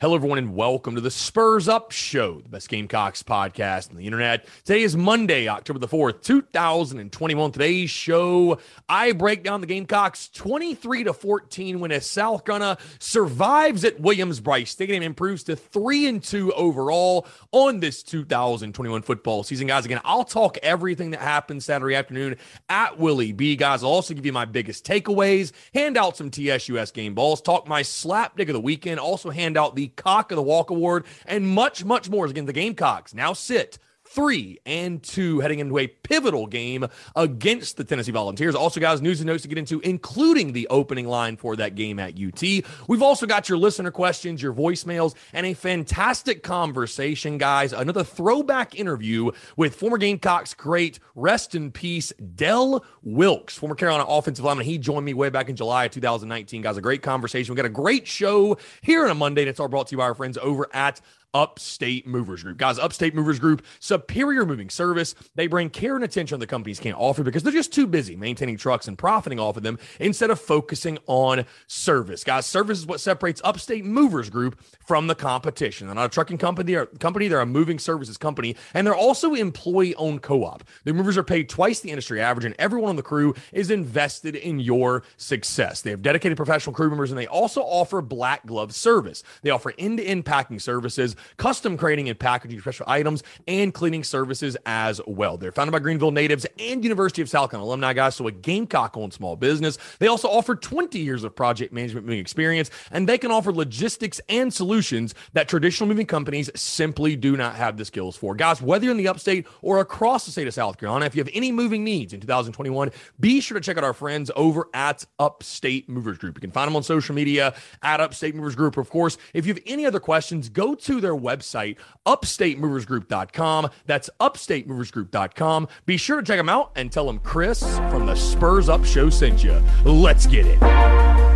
Hello, everyone, and welcome to the Spurs Up Show, the best Gamecocks podcast on the internet. Today is Monday, October the 4th, 2021. Today's show, I break down the Gamecocks 23 to 14 when as South Carolina survives at Williams-Brice Stadium, improves to 3 and 2 overall on this 2021 football season. Guys, again, I'll talk everything that happened Saturday afternoon at Willie B. Guys, I'll also give you my biggest takeaways, hand out some TSUS game balls, talk my slapdick of the weekend, also hand out the Cock of the Walk Award, and much, much more. Again, the Gamecocks now sit three and two heading into a pivotal game against the Tennessee Volunteers. Also, guys, news and notes to get into, including the opening line for that game at UT. We've also got your listener questions, your voicemails, and a fantastic conversation, guys. Another throwback interview with former Gamecocks great, rest in peace, Del Wilkes, former Carolina offensive lineman. He joined me way back in July of 2019, guys. A great conversation. We got a great show here on a Monday, and it's all brought to you by our friends over at Upstate Movers Group. Guys, Upstate Movers Group, superior moving service. They bring care and attention the companies can't offer because they're just too busy maintaining trucks and profiting off of them instead of focusing on service. Guys, service is what separates Upstate Movers Group from the competition. They're not a trucking company, they're, company, they're a moving services company, and they're also employee owned co op. The movers are paid twice the industry average, and everyone on the crew is invested in your success. They have dedicated professional crew members, and they also offer black glove service. They offer end to end packing services custom crating and packaging special items, and cleaning services as well. They're founded by Greenville natives and University of South Carolina alumni guys, so a Gamecock owned small business. They also offer 20 years of project management moving experience, and they can offer logistics and solutions that traditional moving companies simply do not have the skills for. Guys, whether you're in the upstate or across the state of South Carolina, if you have any moving needs in 2021, be sure to check out our friends over at Upstate Movers Group. You can find them on social media at Upstate Movers Group. Of course, if you have any other questions, go to their their website, upstatemoversgroup.com. That's upstatemoversgroup.com. Be sure to check them out and tell them Chris from the Spurs Up Show sent you. Let's get it.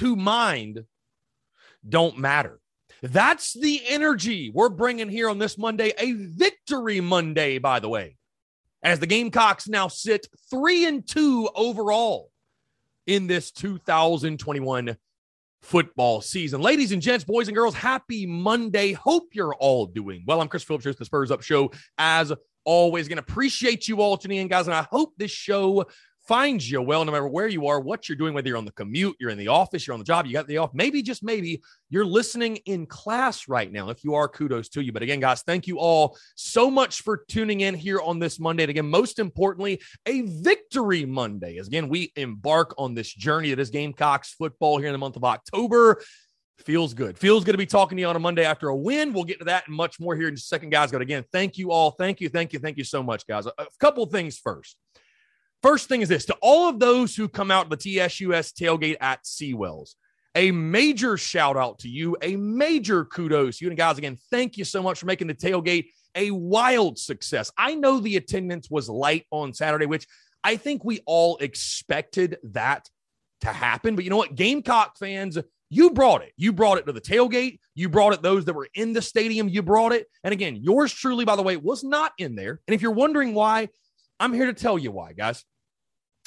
Who mind don't matter. That's the energy we're bringing here on this Monday, a victory Monday, by the way, as the Gamecocks now sit three and two overall in this 2021 football season. Ladies and gents, boys and girls, happy Monday. Hope you're all doing well. I'm Chris Phillips, the Spurs Up Show, as always. Going to appreciate you all tuning in, guys. And I hope this show finds you well, no matter where you are, what you're doing, whether you're on the commute, you're in the office, you're on the job, you got the off. Maybe, just maybe, you're listening in class right now. If you are, kudos to you. But again, guys, thank you all so much for tuning in here on this Monday. And again, most importantly, a victory Monday. As again, we embark on this journey that is Gamecocks football here in the month of October Feels good. Feels good to be talking to you on a Monday after a win. We'll get to that and much more here in just a second, guys. But again, thank you all. Thank you, thank you, thank you so much, guys. A, a couple things first. First thing is this to all of those who come out the TSUS tailgate at Seawells, a major shout out to you, a major kudos. You and guys, again, thank you so much for making the tailgate a wild success. I know the attendance was light on Saturday, which I think we all expected that to happen. But you know what? Gamecock fans, you brought it. You brought it to the tailgate. You brought it those that were in the stadium. You brought it. And again, yours truly, by the way, was not in there. And if you're wondering why, I'm here to tell you why, guys.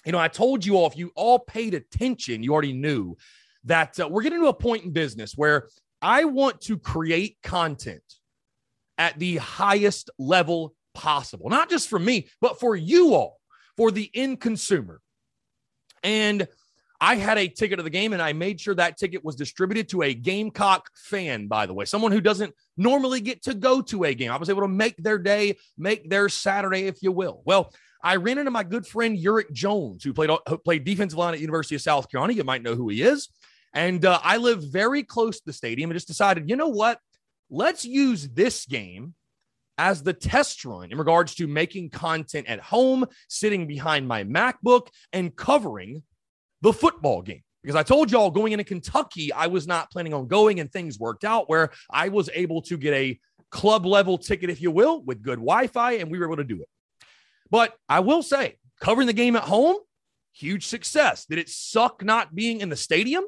You know, I told you all, if you all paid attention, you already knew that uh, we're getting to a point in business where I want to create content at the highest level possible, not just for me, but for you all, for the end consumer. And I had a ticket to the game and I made sure that ticket was distributed to a Gamecock fan, by the way, someone who doesn't normally get to go to a game. I was able to make their day, make their Saturday, if you will. Well, I ran into my good friend Ulric Jones, who played who played defensive line at University of South Carolina. You might know who he is. And uh, I live very close to the stadium and just decided, you know what? Let's use this game as the test run in regards to making content at home, sitting behind my MacBook, and covering the football game. Because I told y'all going into Kentucky, I was not planning on going, and things worked out where I was able to get a club level ticket, if you will, with good Wi Fi, and we were able to do it. But I will say, covering the game at home, huge success. Did it suck not being in the stadium?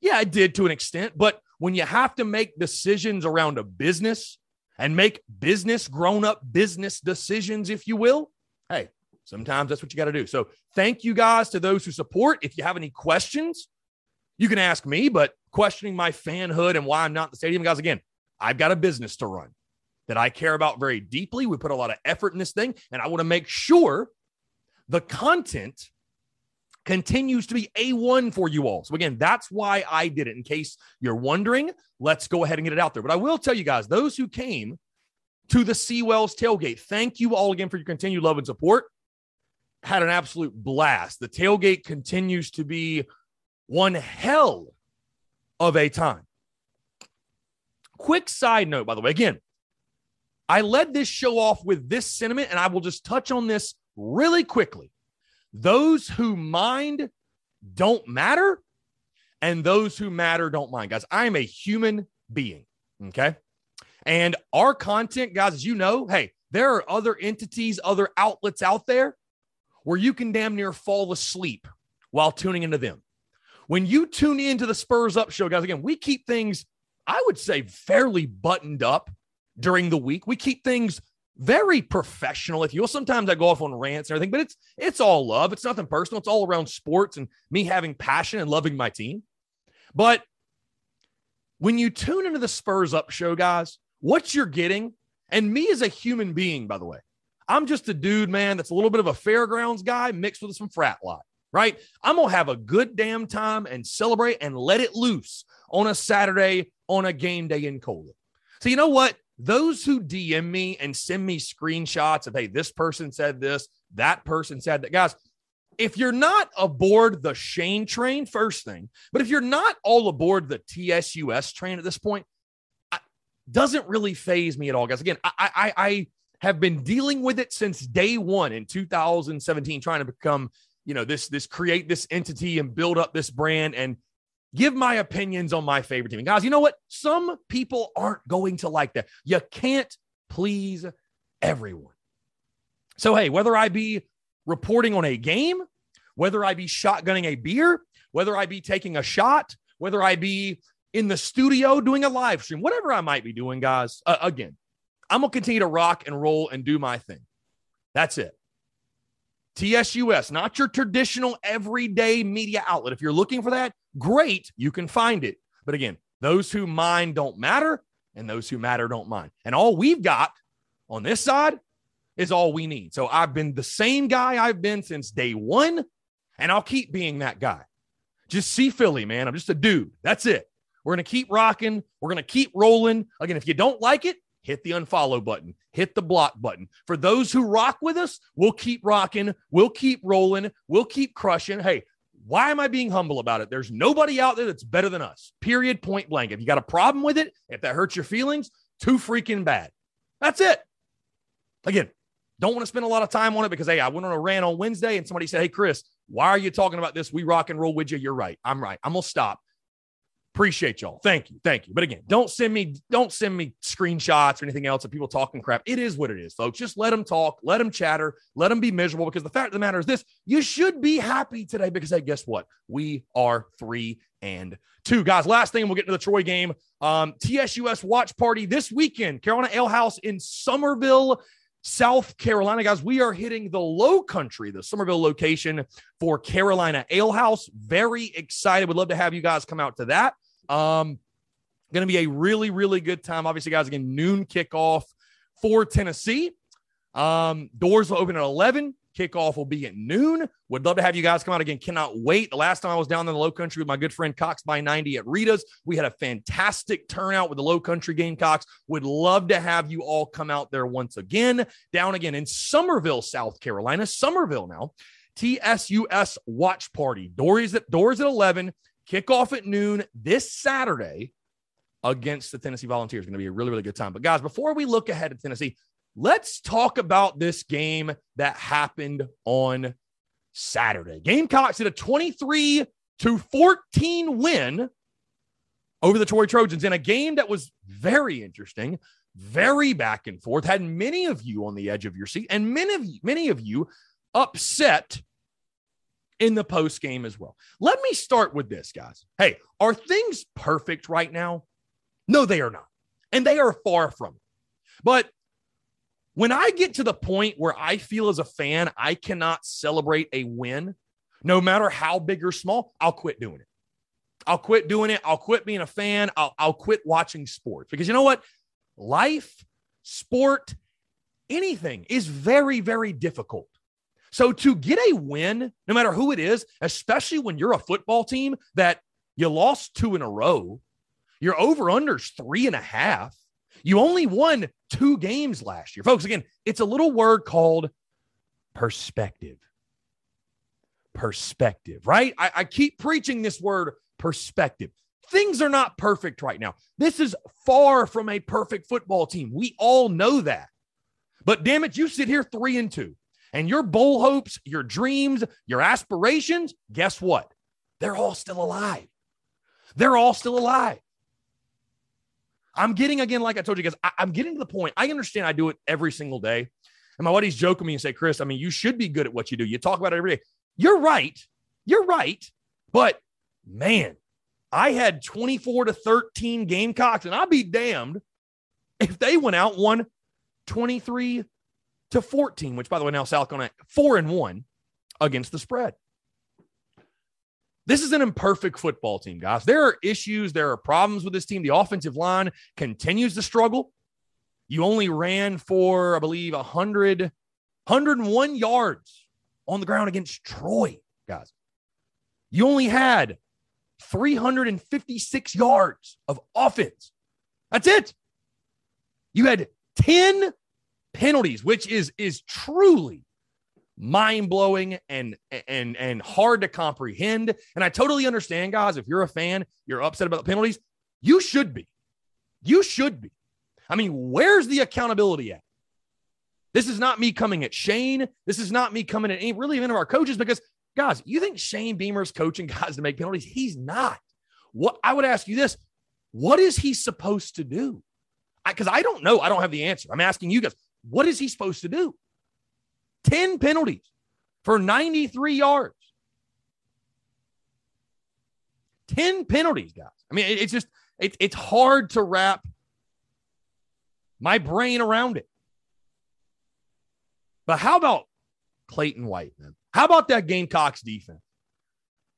Yeah, it did to an extent. But when you have to make decisions around a business and make business grown up business decisions, if you will, hey, sometimes that's what you got to do. So thank you guys to those who support. If you have any questions, you can ask me, but questioning my fanhood and why I'm not in the stadium, guys, again, I've got a business to run that I care about very deeply. We put a lot of effort in this thing, and I want to make sure the content continues to be A1 for you all. So, again, that's why I did it. In case you're wondering, let's go ahead and get it out there. But I will tell you guys, those who came to the Seawells tailgate, thank you all again for your continued love and support. Had an absolute blast. The tailgate continues to be one hell of a time. Quick side note, by the way, again, I led this show off with this sentiment, and I will just touch on this really quickly. Those who mind don't matter, and those who matter don't mind. Guys, I am a human being. Okay. And our content, guys, as you know, hey, there are other entities, other outlets out there where you can damn near fall asleep while tuning into them. When you tune into the Spurs Up show, guys, again, we keep things, I would say, fairly buttoned up during the week. We keep things very professional, if you will. Sometimes I go off on rants and everything, but it's it's all love. It's nothing personal. It's all around sports and me having passion and loving my team. But when you tune into the Spurs Up show, guys, what you're getting, and me as a human being, by the way, I'm just a dude, man, that's a little bit of a fairgrounds guy mixed with some frat lot, right? I'm gonna have a good damn time and celebrate and let it loose on a Saturday on a game day in Cola. So you know what? Those who DM me and send me screenshots of, hey, this person said this, that person said that, guys, if you're not aboard the Shane train, first thing, but if you're not all aboard the TSUS train at this point, I, doesn't really phase me at all, guys. Again, I, I, I have been dealing with it since day one in 2017, trying to become, you know, this, this create this entity and build up this brand. And give my opinions on my favorite team. And guys, you know what? Some people aren't going to like that. You can't please everyone. So, hey, whether I be reporting on a game, whether I be shotgunning a beer, whether I be taking a shot, whether I be in the studio doing a live stream, whatever I might be doing, guys, uh, again, I'm going to continue to rock and roll and do my thing. That's it. TSUS, not your traditional everyday media outlet. If you're looking for that, great, you can find it. But again, those who mind don't matter, and those who matter don't mind. And all we've got on this side is all we need. So I've been the same guy I've been since day one, and I'll keep being that guy. Just see Philly, man. I'm just a dude. That's it. We're going to keep rocking. We're going to keep rolling. Again, if you don't like it, hit the unfollow button, hit the block button. For those who rock with us, we'll keep rocking, we'll keep rolling, we'll keep crushing. Hey, Why am I being humble about it? There's nobody out there that's better than us. Period. Point blank. If you got a problem with it, if that hurts your feelings, too freaking bad. That's it. Again, don't want to spend a lot of time on it because hey, I went on a rant on Wednesday and somebody said, Hey, Chris, why are you talking about this? We rock and roll with you. You're right. I'm right. I'm gonna stop. Appreciate y'all. Thank you. Thank you. But again, don't send me don't send me screenshots or anything else of people talking crap. It is what it is, folks. Just let them talk, let them chatter, let them be miserable because the fact of the matter is this, you should be happy today because hey, guess what? We are 3 and 2. Guys, last thing we'll get to the Troy game. Um TSUS watch party this weekend. Carolina Ale House in Summerville, South Carolina, guys, we are hitting the low country, the Summerville location for Carolina Ale House. Very excited. Would love to have you guys come out to that. Um, going to be a really, really good time. Obviously, guys, again, noon kickoff for Tennessee. Um, doors will open at 11. Kickoff will be at noon. Would love to have you guys come out again. Cannot wait. The last time I was down in the low country with my good friend Cox by 90 at Rita's, we had a fantastic turnout with the low country Gamecocks. Would love to have you all come out there once again. Down again in Summerville, South Carolina. Summerville now. TSUS watch party. Doors at doors at 11. Kickoff at noon this Saturday against the Tennessee Volunteers. Going to be a really, really good time. But guys, before we look ahead at Tennessee, let's talk about this game that happened on Saturday. Gamecocks had a 23 to 14 win over the Troy Trojans in a game that was very interesting, very back and forth. Had many of you on the edge of your seat, and many of you, many of you upset in the post game as well. Let me start with this, guys. Hey, are things perfect right now? No, they are not. And they are far from it. But when I get to the point where I feel as a fan, I cannot celebrate a win, no matter how big or small, I'll quit doing it. I'll quit doing it. I'll quit being a fan. I'll, I'll quit watching sports because you know what? Life, sport, anything is very, very difficult. So to get a win, no matter who it is, especially when you're a football team that you lost two in a row, your over unders three and a half. You only won two games last year. Folks, again, it's a little word called perspective. Perspective, right? I, I keep preaching this word perspective. Things are not perfect right now. This is far from a perfect football team. We all know that. But damn it, you sit here three and two. And your bowl hopes, your dreams, your aspirations, guess what? They're all still alive. They're all still alive. I'm getting, again, like I told you guys, I, am getting to the point. I understand I do it every single day. And my buddies joke with me and say, Chris, I mean, you should be good at what you do. You talk about it every day. You're right. You're right. But man, I had 24 to 13 Gamecocks, and I'd be damned if they went out one 23 to 14, which by the way, now South Carolina four and one against the spread. This is an imperfect football team, guys. There are issues, there are problems with this team. The offensive line continues to struggle. You only ran for, I believe, 100, 101 yards on the ground against Troy, guys. You only had 356 yards of offense. That's it. You had 10 penalties, which is is truly mind blowing and and and hard to comprehend. And I totally understand, guys. If you're a fan, you're upset about the penalties. You should be. You should be. I mean, where's the accountability at? This is not me coming at Shane. This is not me coming at any really any of our coaches because, guys, you think Shane Beamer's coaching guys to make penalties? He's not. What I would ask you this: What is he supposed to do? Because I, I don't know. I don't have the answer. I'm asking you guys. What is he supposed to do? 10 penalties for 93 yards. 10 penalties, guys. I mean, it's just, it, it's hard to wrap my brain around it. But how about Clayton White, man? How about that Gamecocks defense?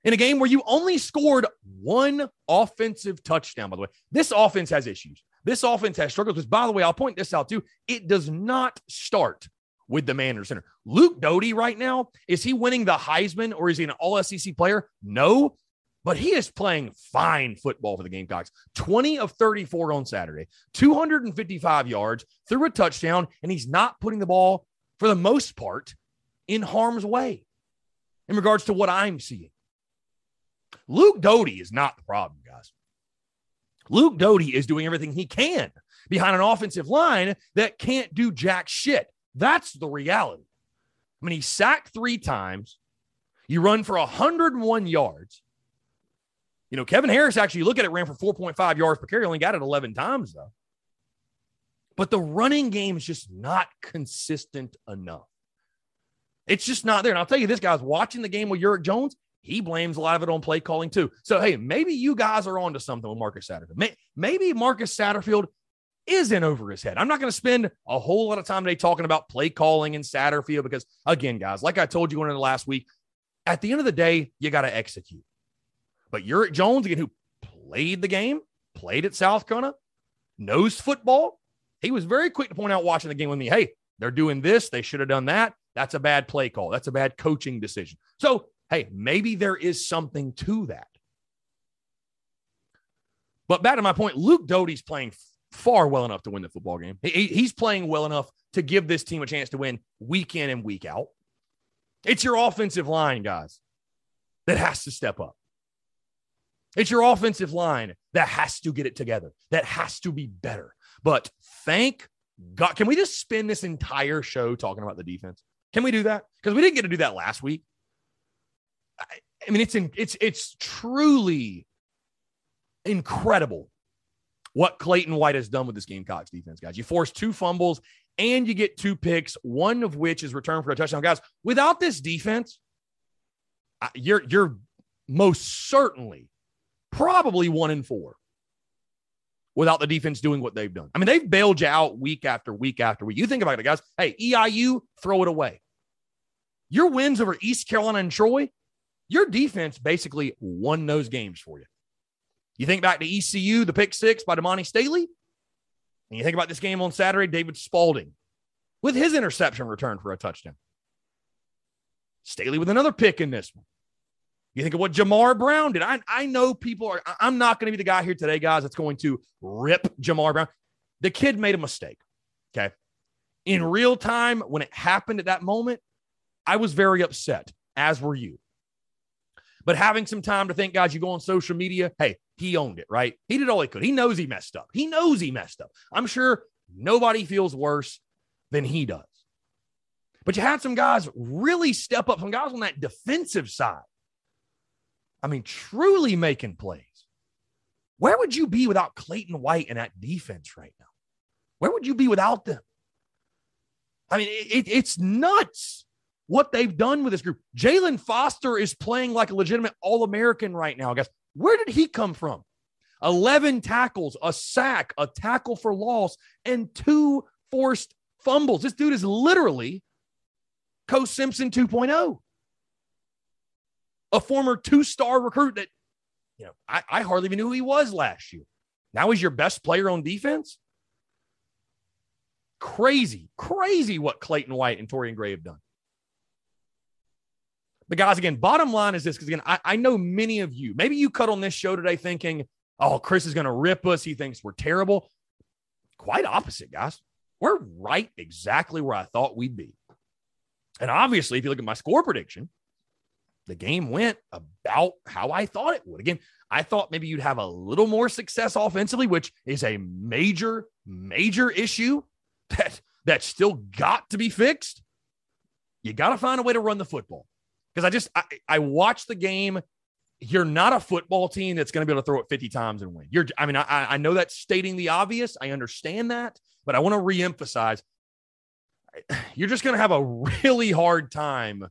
In a game where you only scored one offensive touchdown, by the way, this offense has issues. This offense has struggles. Because, by the way, I'll point this out too. It does not start with the man or center. Luke Doty right now, is he winning the Heisman or is he an all SEC player? No, but he is playing fine football for the Gamecocks. 20 of 34 on Saturday, 255 yards, threw a touchdown, and he's not putting the ball, for the most part, in harm's way in regards to what I'm seeing. Luke Doty is not the problem, guys. Luke Doty is doing everything he can behind an offensive line that can't do jack shit. That's the reality. I mean, he sacked three times. You run for 101 yards. You know, Kevin Harris actually, look at it, ran for 4.5 yards per carry, only got it 11 times, though. But the running game is just not consistent enough. It's just not there. And I'll tell you this, guys, watching the game with Ulric Jones, he blames a lot of it on play calling too. So, hey, maybe you guys are onto something with Marcus Satterfield. Maybe Marcus Satterfield is in over his head. I'm not going to spend a whole lot of time today talking about play calling and Satterfield because, again, guys, like I told you in the last week, at the end of the day, you got to execute. But Ulric Jones, again, who played the game, played at South Carolina, knows football. He was very quick to point out watching the game with me, hey, they're doing this. They should have done that. That's a bad play call. That's a bad coaching decision. So, hey, maybe there is something to that. But back to my point, Luke Doty's playing far well enough to win the football game. He, he's playing well enough to give this team a chance to win week in and week out. It's your offensive line, guys, that has to step up. It's your offensive line that has to get it together, that has to be better. But thank God. Can we just spend this entire show talking about the defense? Can we do that? Because we didn't get to do that last week. I, mean, it's in, it's it's truly incredible what Clayton White has done with this Gamecocks defense, guys. You force two fumbles and you get two picks, one of which is returned for a touchdown. Guys, without this defense, you're you're most certainly probably one in four without the defense doing what they've done. I mean, they've bailed you out week after week after week. You think about it, guys. Hey, EIU, throw it away. Your wins over East Carolina and Troy, your defense basically won those games for you. You think back to ECU, the pick six by Damani Staley, and you think about this game on Saturday, David Spaulding with his interception return for a touchdown. Staley with another pick in this one. You think of what Jamar Brown did. I, I know people are, I'm not going to be the guy here today, guys, that's going to rip Jamar Brown. The kid made a mistake. Okay. In real time, when it happened at that moment, I was very upset, as were you. But having some time to think, guys, you go on social media, hey, he owned it, right? He did all he could. He knows he messed up. He knows he messed up. I'm sure nobody feels worse than he does. But you had some guys really step up, some guys on that defensive side. I mean, truly making plays. Where would you be without Clayton White and that defense right now? Where would you be without them? I mean, it, it's nuts what they've done with this group. Jaylan Foster is playing like a legitimate All American right now, guys. Where did he come from? 11 tackles, a sack, a tackle for loss, and two forced fumbles. This dude is literally Coach Simpson 2.0. A former two star recruit that, you know, I, I hardly even knew who he was last year. Now he's your best player on defense. Crazy, crazy what Clayton White and Torrian Gray have done. But guys, again, bottom line is this because again, I, I know many of you, maybe you cut on this show today thinking, oh, Chris is going to rip us. He thinks we're terrible. Quite opposite, guys. We're right exactly where I thought we'd be. And obviously, if you look at my score prediction, the game went about how I thought it would. Again, I thought maybe you'd have a little more success offensively, which is a major, major issue that that still got to be fixed. You got to find a way to run the football because I just I, I the game. You're not a football team that's going to be able to throw it 50 times and win. You're, I mean, I, I know that's stating the obvious. I understand that, but I want to reemphasize you're just going to have a really hard time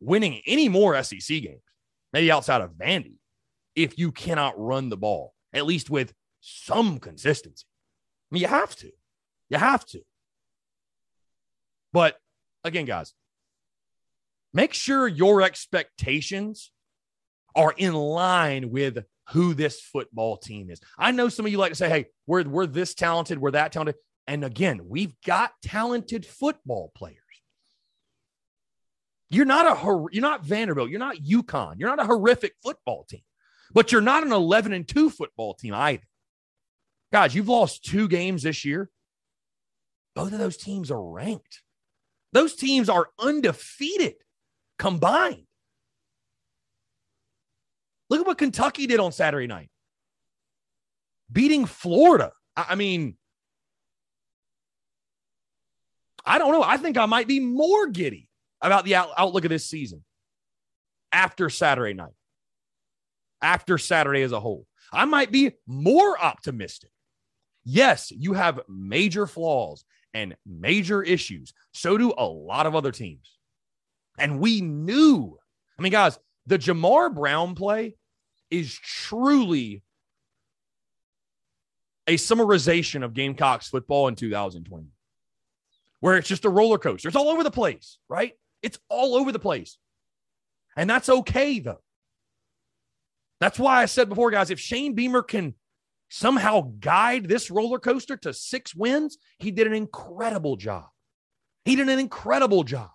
winning any more SEC games, maybe outside of Vandy, if you cannot run the ball, at least with some consistency. I mean, you have to. You have to. But again, guys, make sure your expectations are in line with who this football team is. I know some of you like to say, hey, we're, we're this talented, we're that talented. And again, we've got talented football players. You're not a you're not Vanderbilt, you're not UConn, you're not a horrific football team, but you're not an 11 and 2 football team either. Guys, you've lost two games this year. Both of those teams are ranked. Those teams are undefeated combined. Look at what Kentucky did on Saturday night, beating Florida. I, mean, I don't know. I think I might be more giddy about the out- outlook of this season after Saturday night, after Saturday as a whole. I might be more optimistic. Yes, you have major flaws and major issues. So do a lot of other teams. And we knew, I mean, guys, the Jamar Brown play is truly a summarization of Gamecocks football in 2020, where it's just a roller coaster. It's all over the place, right? It's all over the place. And that's okay, though. That's why I said before, guys, if Shane Beamer can somehow guide this roller coaster to six wins, he did an incredible job. He did an incredible job.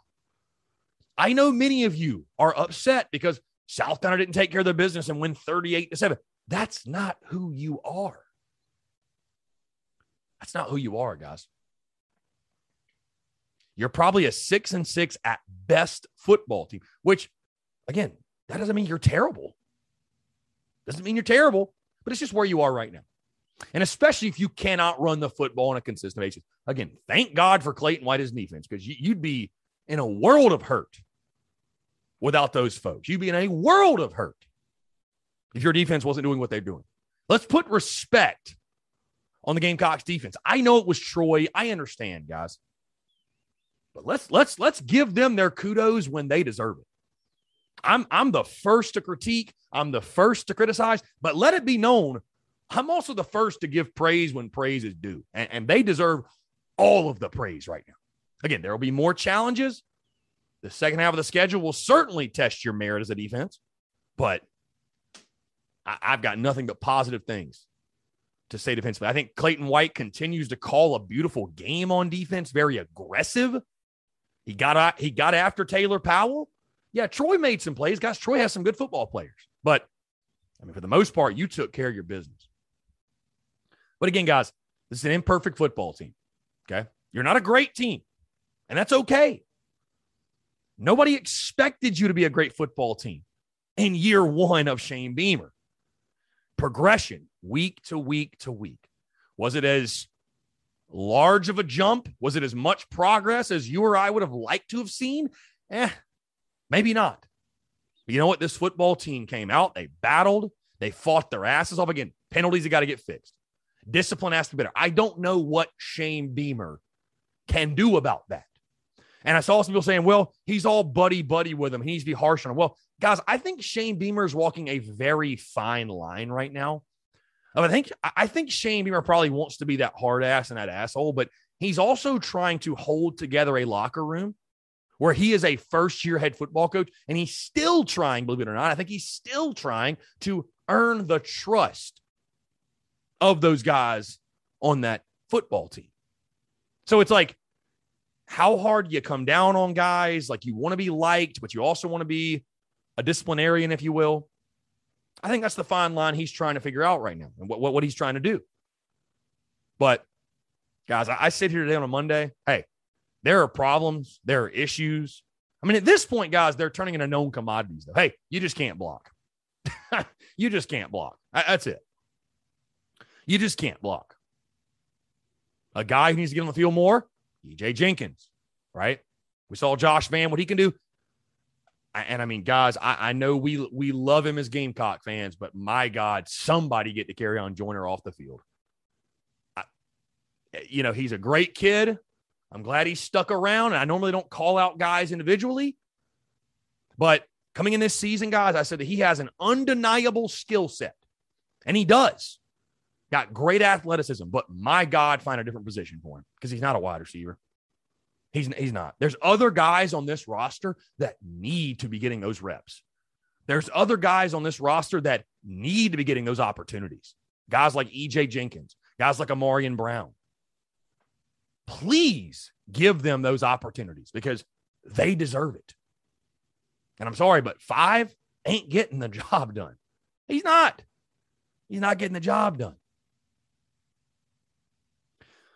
I know many of you are upset because South Carolina didn't take care of their business and win 38 to 7. That's not who you are. That's not who you are, guys. You're probably a six and six at best football team, which again, that doesn't mean you're terrible. Doesn't mean you're terrible, but it's just where you are right now. And especially if you cannot run the football on a consistent basis. Again, thank God for Clayton White as defense because you'd be in a world of hurt without those folks. You'd be in a world of hurt if your defense wasn't doing what they're doing. Let's put respect on the Gamecocks defense. I know it was Troy. I understand, guys. But let's let's let's give them their kudos when they deserve it. I'm I'm the first to critique, I'm the first to criticize, but let it be known I'm also the first to give praise when praise is due. And, and they deserve all of the praise right now. Again, there will be more challenges. The second half of the schedule will certainly test your merit as a defense, but I, I've got nothing but positive things to say defensively. I think Clayton White continues to call a beautiful game on defense, very aggressive. He got uh, he got after Taylor Powell. Yeah, Troy made some plays. Guys, Troy has some good football players. But I mean, for the most part, you took care of your business. But again, guys, this is an imperfect football team. Okay. You're not a great team, and that's okay. Nobody expected you to be a great football team in year one of Shane Beamer. Progression week to week to week. Was it as large of a jump? Was it as much progress as you or I would have liked to have seen? Eh, maybe not. But you know what? This football team came out, they battled, they fought their asses off. Again, penalties have got to get fixed. Discipline has to be better. I don't know what Shane Beamer can do about that. And I saw some people saying, well, he's all buddy buddy with him. He needs to be harsh on him. Well, guys, I think Shane Beamer is walking a very fine line right now. I think I think Shane Beamer probably wants to be that hard ass and that asshole, but he's also trying to hold together a locker room where he is a first year head football coach and he's still trying, believe it or not, I think he's still trying to earn the trust of those guys on that football team. So it's like, how hard you come down on guys? Like you want to be liked, but you also want to be a disciplinarian, if you will. I think that's the fine line he's trying to figure out right now and what, what, what he's trying to do. But guys, I, I sit here today on a Monday. Hey, there are problems, there are issues. I mean, at this point, guys, they're turning into known commodities. Though. Hey, you just can't block. you just can't block. That's it. You just can't block. A guy who needs to get on the field more, EJ Jenkins, right? We saw Josh Vann, what he can do. And I mean, guys, I, I know we we love him as Gamecock fans, but my God, somebody get Dakereon Joyner off the field. I, you know, he's a great kid. I'm glad he stuck around. And I normally don't call out guys individually, but coming in this season, guys, I said that he has an undeniable skill set, and he does. Got great athleticism, but my God, find a different position for him because he's not a wide receiver. He's, he's not. There's other guys on this roster that need to be getting those reps. There's other guys on this roster that need to be getting those opportunities. Guys like EJ Jenkins, guys like Ahmarean Brown. Please give them those opportunities because they deserve it. And I'm sorry, but five ain't getting the job done. He's not. He's not getting the job done.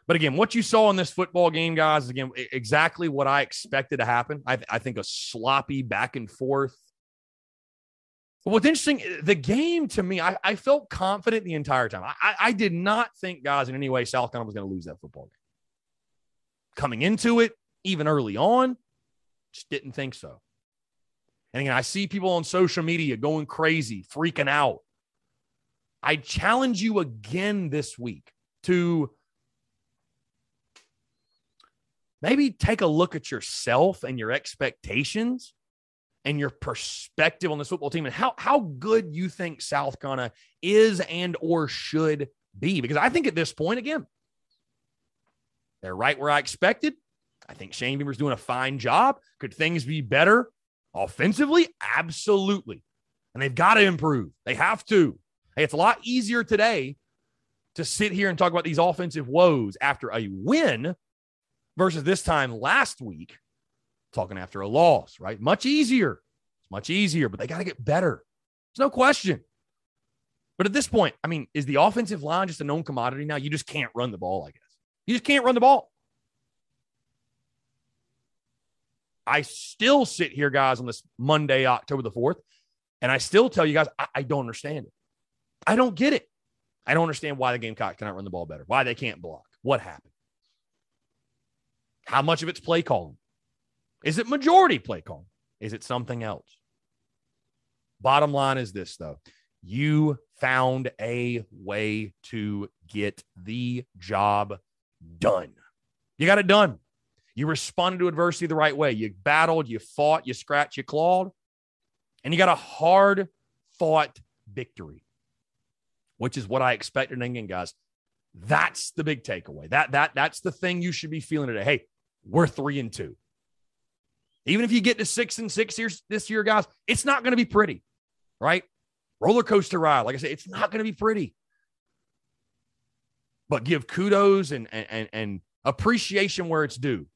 But again, what you saw in this football game, guys, is again exactly what I expected to happen. I, I think a sloppy back and forth, But what's interesting, eh, the game to me, I, I felt confident the entire time. I, I did not think, guys, in any way South Carolina was going to lose that football game. Coming into it, even early on, just didn't think so. And again, I see people on social media going crazy, freaking out. I challenge you again this week to maybe take a look at yourself and your expectations and your perspective on this football team and how how good you think South Carolina is and or should be. Because I think at this point, again, they're right where I expected. I think Shane Beamer's doing a fine job. Could things be better offensively? Absolutely. And they've got to improve. They have to. Hey, it's a lot easier today to sit here and talk about these offensive woes after a win versus this time last week talking after a loss, right? Much easier. It's much easier, but they got to get better. There's no question. But at this point, I mean, is the offensive line just a known commodity now? You just can't run the ball, I guess. You just can't run the ball. I still sit here, guys, on this Monday, October the 4th, and I still tell you guys, I, I don't understand it. I don't get it. I don't understand why the Gamecocks cannot run the ball better, why they can't block. What happened? How much of it's play calling? Is it majority play calling? Is it something else? Bottom line is this, though. You found a way to get the job done. You got it done. You responded to adversity the right way. You battled, you fought, you scratched, you clawed, and you got a hard fought victory, which is what I expected. And again, guys, that's the big takeaway. That that that's the thing you should be feeling today. Hey, we're three and two. Even if you get to six and six years this year, guys, it's not going to be pretty, right? Roller coaster ride. Like I said, it's not going to be pretty. But give kudos and, and, and appreciation where it's due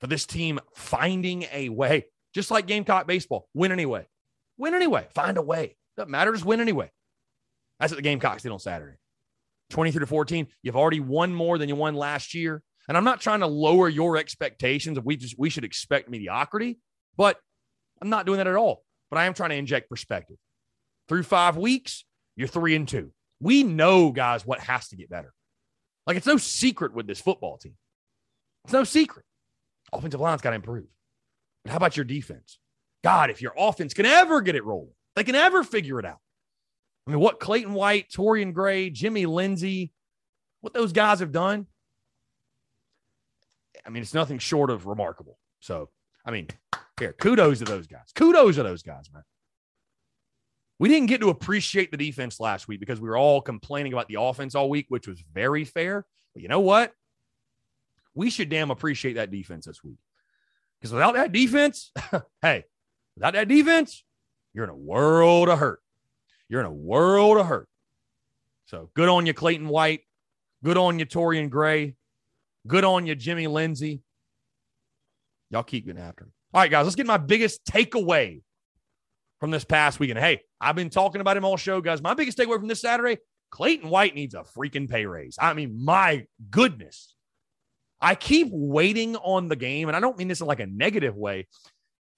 for this team finding a way, just like Gamecock baseball, win anyway. Win anyway. Find a way. Doesn't matter. Just win anyway. That's what the Gamecocks did on Saturday. 23 to 14. You've already won more than you won last year. And I'm not trying to lower your expectations of we just we should expect mediocrity, but I'm not doing that at all. But I am trying to inject perspective. Through five weeks, you're three and two. We know, guys, what has to get better. Like it's no secret with this football team. It's no secret. Offensive line's got to improve. But how about your defense? God, if your offense can ever get it rolling, they can ever figure it out. I mean, what Clayton White, Torrian Gray, Jimmy Lindsey, what those guys have done, I mean, it's nothing short of remarkable. So, I mean, here, kudos to those guys. Kudos to those guys, man. We didn't get to appreciate the defense last week because we were all complaining about the offense all week, which was very fair. But you know what? We should damn appreciate that defense this week. Because without that defense, hey, without that defense, you're in a world of hurt. You're in a world of hurt. So good on you, Clayton White. Good on you, Torrian Gray. Good on you, Jimmy Lindsey. Y'all keep getting after him. All right, guys, let's get my biggest takeaway from this past weekend. Hey, I've been talking about him all show, guys. My biggest takeaway from this Saturday Clayton White needs a freaking pay raise. I mean, my goodness. I keep waiting on the game, and I don't mean this in like a negative way,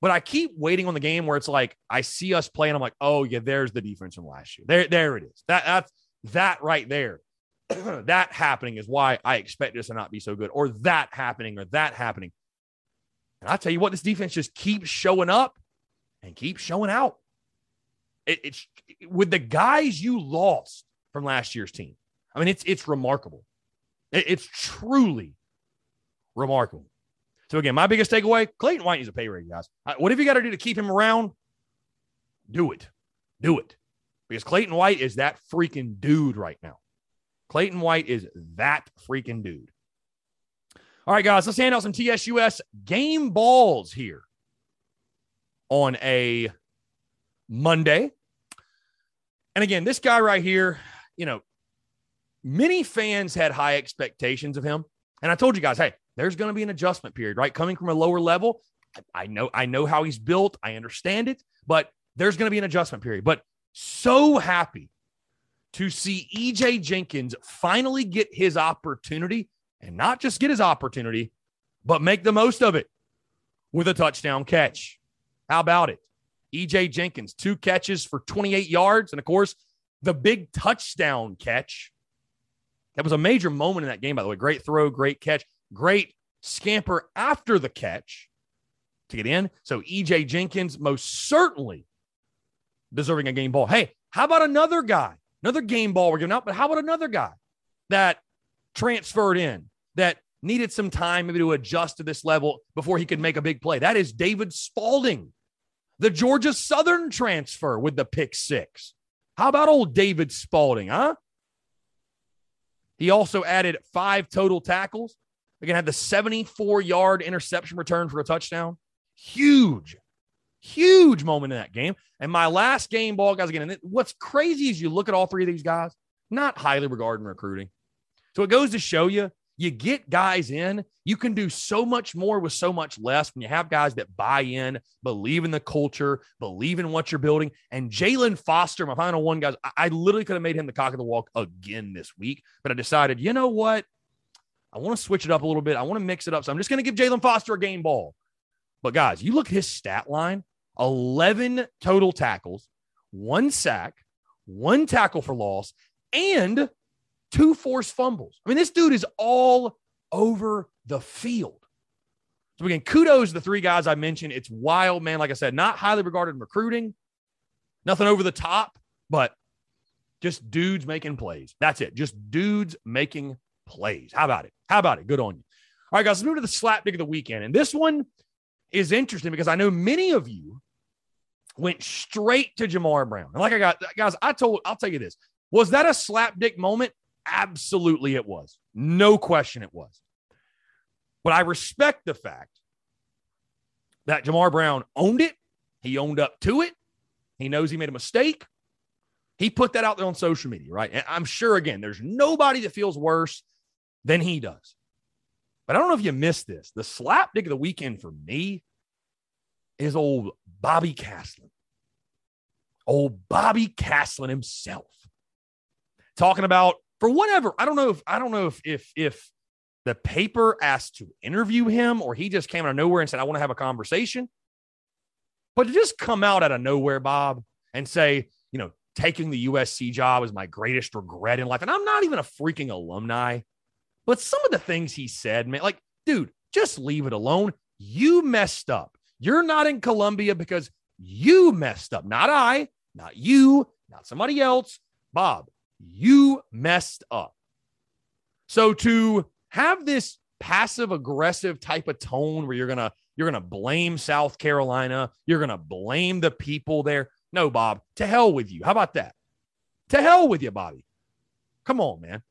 but I keep waiting on the game where it's like I see us playing. I'm like, oh yeah, there's the defense from last year. There, there it is. That that's that right there that happening is why I expect this to not be so good, or that happening, or that happening. And I tell you what, this defense just keeps showing up and keeps showing out. It, it's with the guys you lost from last year's team. I mean, it's it's remarkable. It, it's truly remarkable. So again, my biggest takeaway: Clayton White needs a pay raise, guys. Whatever you got to do to keep him around, do it, do it, because Clayton White is that freaking dude right now. Clayton White is that freaking dude. All right, guys, let's hand out some TSUS game balls here on a Monday. And again, this guy right here, you know, many fans had high expectations of him. And I told you guys, hey, there's going to be an adjustment period, right? Coming from a lower level. I know, I know how he's built. I understand it, but there's going to be an adjustment period. But so happy to see EJ Jenkins finally get his opportunity and not just get his opportunity, but make the most of it with a touchdown catch. How about it? EJ Jenkins, two catches for 28 yards. And of course, the big touchdown catch. That was a major moment in that game, by the way. Great throw, great catch, great scamper after the catch to get in. So EJ Jenkins most certainly deserving a game ball. Hey, how about another guy? Another game ball we're giving out, but how about another guy that transferred in that needed some time maybe to adjust to this level before he could make a big play? That is David Spaulding, the Georgia Southern transfer with the pick six. How about old David Spaulding, huh? He also added five total tackles. Again, had the 74 yard interception return for a touchdown. Huge, huge moment in that game. And my last game ball, guys, again, and what's crazy is you look at all three of these guys, not highly regarded in recruiting. So it goes to show you you get guys in, you can do so much more with so much less when you have guys that buy in, believe in the culture, believe in what you're building. And Jaylan Foster, my final one, guys, I, I literally could have made him the cock of the walk again this week, but I decided, you know what? I want to switch it up a little bit. I want to mix it up. So I'm just going to give Jaylan Foster a game ball. But guys, you look at his stat line 11 total tackles, one sack, one tackle for loss, and two forced fumbles. I mean, this dude is all over the field. So again, kudos to the three guys I mentioned. It's wild, man. Like I said, not highly regarded in recruiting, nothing over the top, but just dudes making plays. That's it. Just dudes making plays. How about it? How about it? Good on you. All right, guys, let's move to the slap dick of the weekend. And this one is interesting because I know many of you went straight to Jamar Brown. And like I got, guys, I told, I'll tell you this. Was that a slap dick moment? Absolutely, it was. No question, it was. But I respect the fact that Jamar Brown owned it. He owned up to it. He knows he made a mistake. He put that out there on social media, right? And I'm sure, again, there's nobody that feels worse than he does. But I don't know if you missed this. The slap dick of the weekend for me is old Bobby Caslen. Old Bobby Caslen himself. Talking about for whatever. I don't know if I don't know if if if the paper asked to interview him or he just came out of nowhere and said, I want to have a conversation. But to just come out out of nowhere, Bob, and say, you know, taking the USC job is my greatest regret in life. And I'm not even a freaking alumni. But some of the things he said, man, like, dude, just leave it alone. You messed up. You're not in Columbia because you messed up. Not I, not you, not somebody else. Bob, you messed up. So to have this passive aggressive type of tone where you're going to you're going to blame South Carolina, you're going to blame the people there. No, Bob, to hell with you. How about that? To hell with you, Bobby. Come on, man.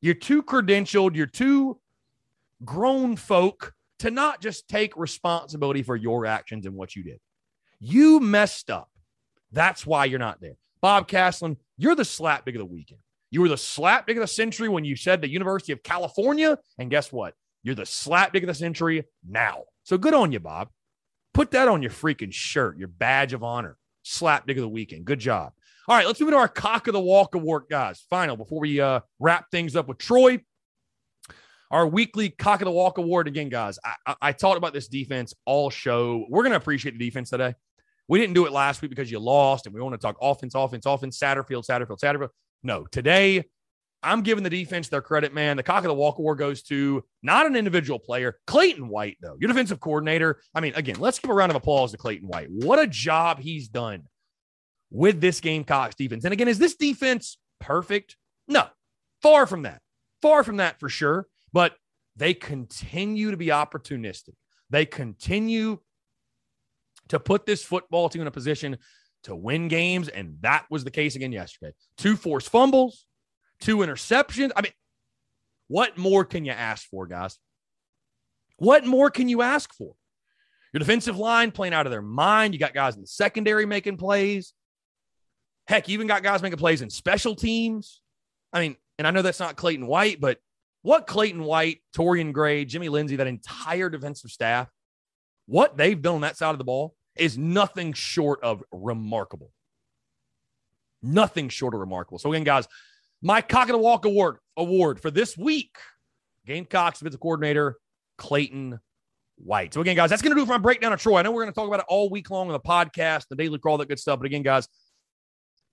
You're too credentialed, you're too grown folk to not just take responsibility for your actions and what you did. You messed up. That's why you're not there. Bob Caslen, you're the slap dick of the weekend. You were the slap dick of the century when you said the University of California. And guess what? You're the slap dick of the century now. So good on you, Bob. Put that on your freaking shirt, your badge of honor. Slap dick of the weekend. Good job. All right, let's move into our cock of the walk award, guys. Final before we uh, wrap things up with Troy. Our weekly cock of the walk award again, guys. I, I, I talked about this defense all show. We're going to appreciate the defense today. We didn't do it last week because you lost, and we want to talk offense, offense, offense, Satterfield, Satterfield, Satterfield. No, today I'm giving the defense their credit, man. The cock of the walk award goes to not an individual player, Clayton White, though, your defensive coordinator. I mean, again, let's give a round of applause to Clayton White. What a job he's done with this Gamecocks defense. And again, is this defense perfect? No, far from that. Far from that for sure. But they continue to be opportunistic. They continue to put this football team in a position to win games. And that was the case again yesterday. Two forced fumbles, two interceptions. I mean, what more can you ask for, guys? What more can you ask for? Your defensive line playing out of their mind. You got guys in the secondary making plays. Heck, you even got guys making plays in special teams. I mean, and I know that's not Clayton White, but what Clayton White, Torrian Gray, Jimmy Lindsey, that entire defensive staff, what they've done on that side of the ball is nothing short of remarkable. Nothing short of remarkable. So again, guys, my cock of the walk award award for this week, Gamecocks defensive coordinator Clayton White. So again, guys, that's going to do it for my breakdown of Troy. I know we're going to talk about it all week long on the podcast, the daily crawl, that good stuff. But again, guys,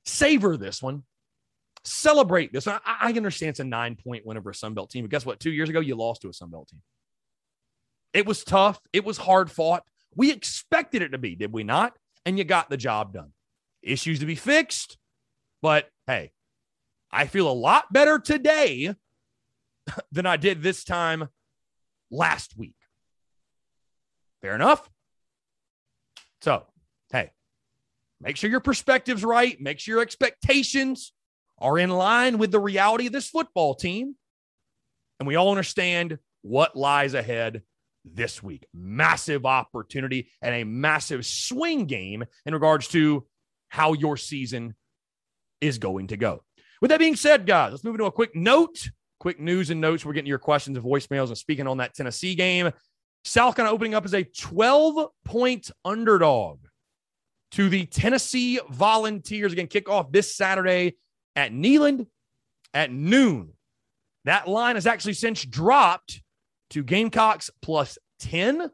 savor this one. Celebrate this. I, I understand it's a nine point win over a Sunbelt team, but guess what? Two years ago, you lost to a Sunbelt team. It was tough. It was hard fought. We expected it to be, did we not? And you got the job done. Issues to be fixed. But hey, I feel a lot better today than I did this time last week. Fair enough. So, hey, make sure your perspective's right. Make sure your expectations are in line with the reality of this football team. And we all understand what lies ahead this week. Massive opportunity and a massive swing game in regards to how your season is going to go. With that being said, guys, let's move into a quick note, quick news and notes. We're getting your questions and voicemails and speaking on that Tennessee game. South Carolina opening up as a 12 point underdog to the Tennessee Volunteers. Again, kickoff this Saturday at Neyland at noon. That line has actually since dropped to Gamecocks plus 10.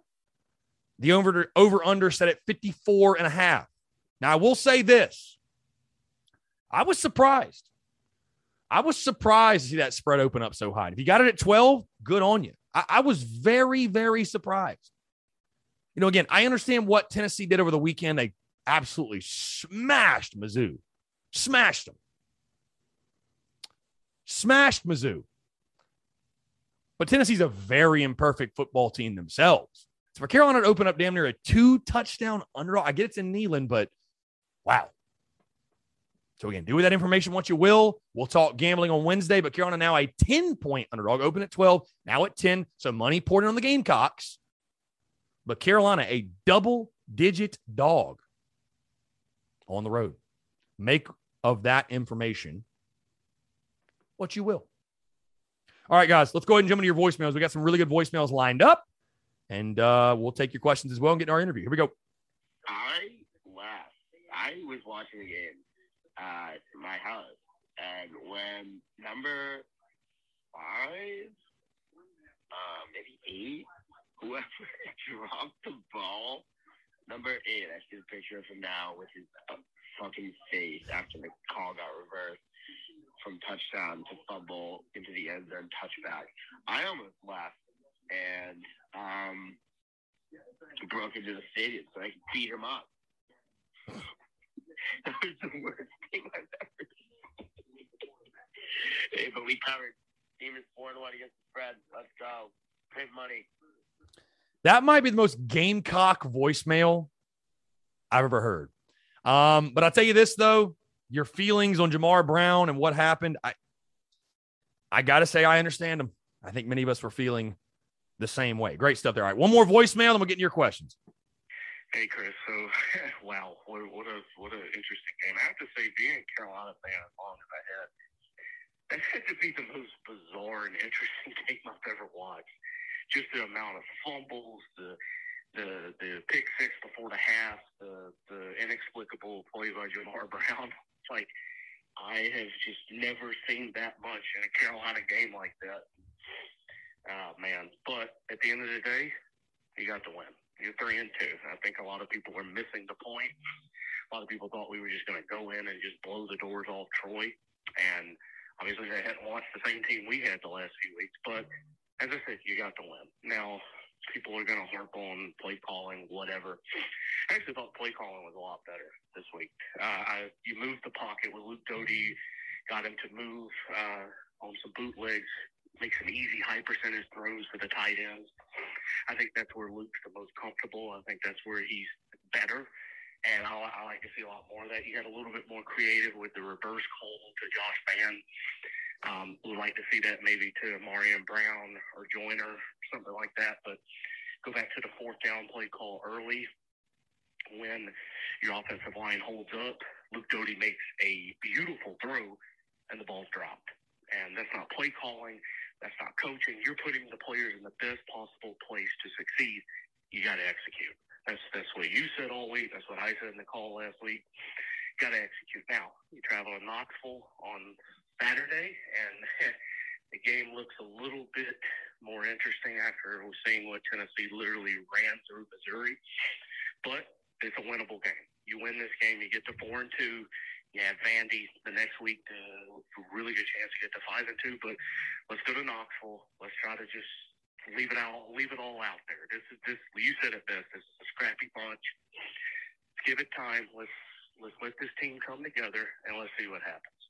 The over, over under set at 54 and a half. Now, I will say this I was surprised. I was surprised to see that spread open up so high. If you got it at 12, good on you. I, I was very, very surprised. You know, again, I understand what Tennessee did over the weekend. They absolutely smashed Mizzou, smashed them, smashed Mizzou. But Tennessee's a very imperfect football team themselves. So for Carolina to open up damn near a two touchdown underdog, I get it's in Neyland, but wow. So again, do with that information what you will. We'll talk gambling on Wednesday, but Carolina now a 10 point underdog, open at 12, now at 10. So money poured in on the Gamecocks. But Carolina, a double digit dog on the road. Make of that information what you will. All right, guys, let's go ahead and jump into your voicemails. We got some really good voicemails lined up, and uh, we'll take your questions as well and get in our interview. Here we go. I laughed. I was watching the game at my house. And when number five, uh, maybe eight, whoever dropped the ball, number eight, I see the picture him now with his uh, fucking face after the call got reversed from touchdown to fumble into the end zone touchback. I almost laughed and um, broke into the stadium so I could beat him up. that was the worst thing I've ever seen. hey, but we covered. Demons 4 1 against the spread. Let's go. Print money. That might be the most gamecock voicemail I've ever heard. Um, but I'll tell you this though, your feelings on Jamar Brown and what happened, I I gotta say I understand them. I think many of us were feeling the same way. Great stuff there. All right, one more voicemail, and we'll get into your questions. Hey Chris, so wow, what, what a what an interesting game. I have to say, being a Carolina fan as long as I had, that had to be the most bizarre and interesting game I've ever watched. Just the amount of fumbles, the the the pick six before the half, the the inexplicable play by Jamar Brown. Like I have just never seen that much in a Carolina game like that. Oh man! But at the end of the day, you got the win. You're three and two. I think a lot of people were missing the point. A lot of people thought we were just going to go in and just blow the doors off Troy. And obviously, they hadn't watched the same team we had the last few weeks. But as I said, you got the win. Now, people are going to harp on play calling, whatever. I actually thought play calling was a lot better this week. Uh, I, you moved the pocket with Luke Doty, got him to move uh, on some bootlegs, make some easy high percentage throws for the tight ends. I think that's where Luke's the most comfortable. I think that's where he's better. And I, I like to see a lot more of that. You got a little bit more creative with the reverse call to Josh Vann. Um, would like to see that maybe to Ahmarean Brown or Joyner, something like that. But go back to the fourth down play call early when your offensive line holds up. Luke Doty makes a beautiful throw, and the ball's dropped. And that's not play calling. That's not coaching. You're putting the players in the best possible place to succeed. You got to execute. That's that's what you said all week. That's what I said in the call last week. Got to execute. Now you travel to Knoxville on Saturday, and the game looks a little bit more interesting after seeing what Tennessee literally ran through Missouri. But it's a winnable game. You win this game, you get to four and two. You have Vandy the next week to a really good chance to get to five and two. But let's go to Knoxville. Let's try to just leave it out, leave it all out there. This is this. You said it best. This is a scrappy bunch. Let's give it time. Let's let's let this team come together and let's see what happens.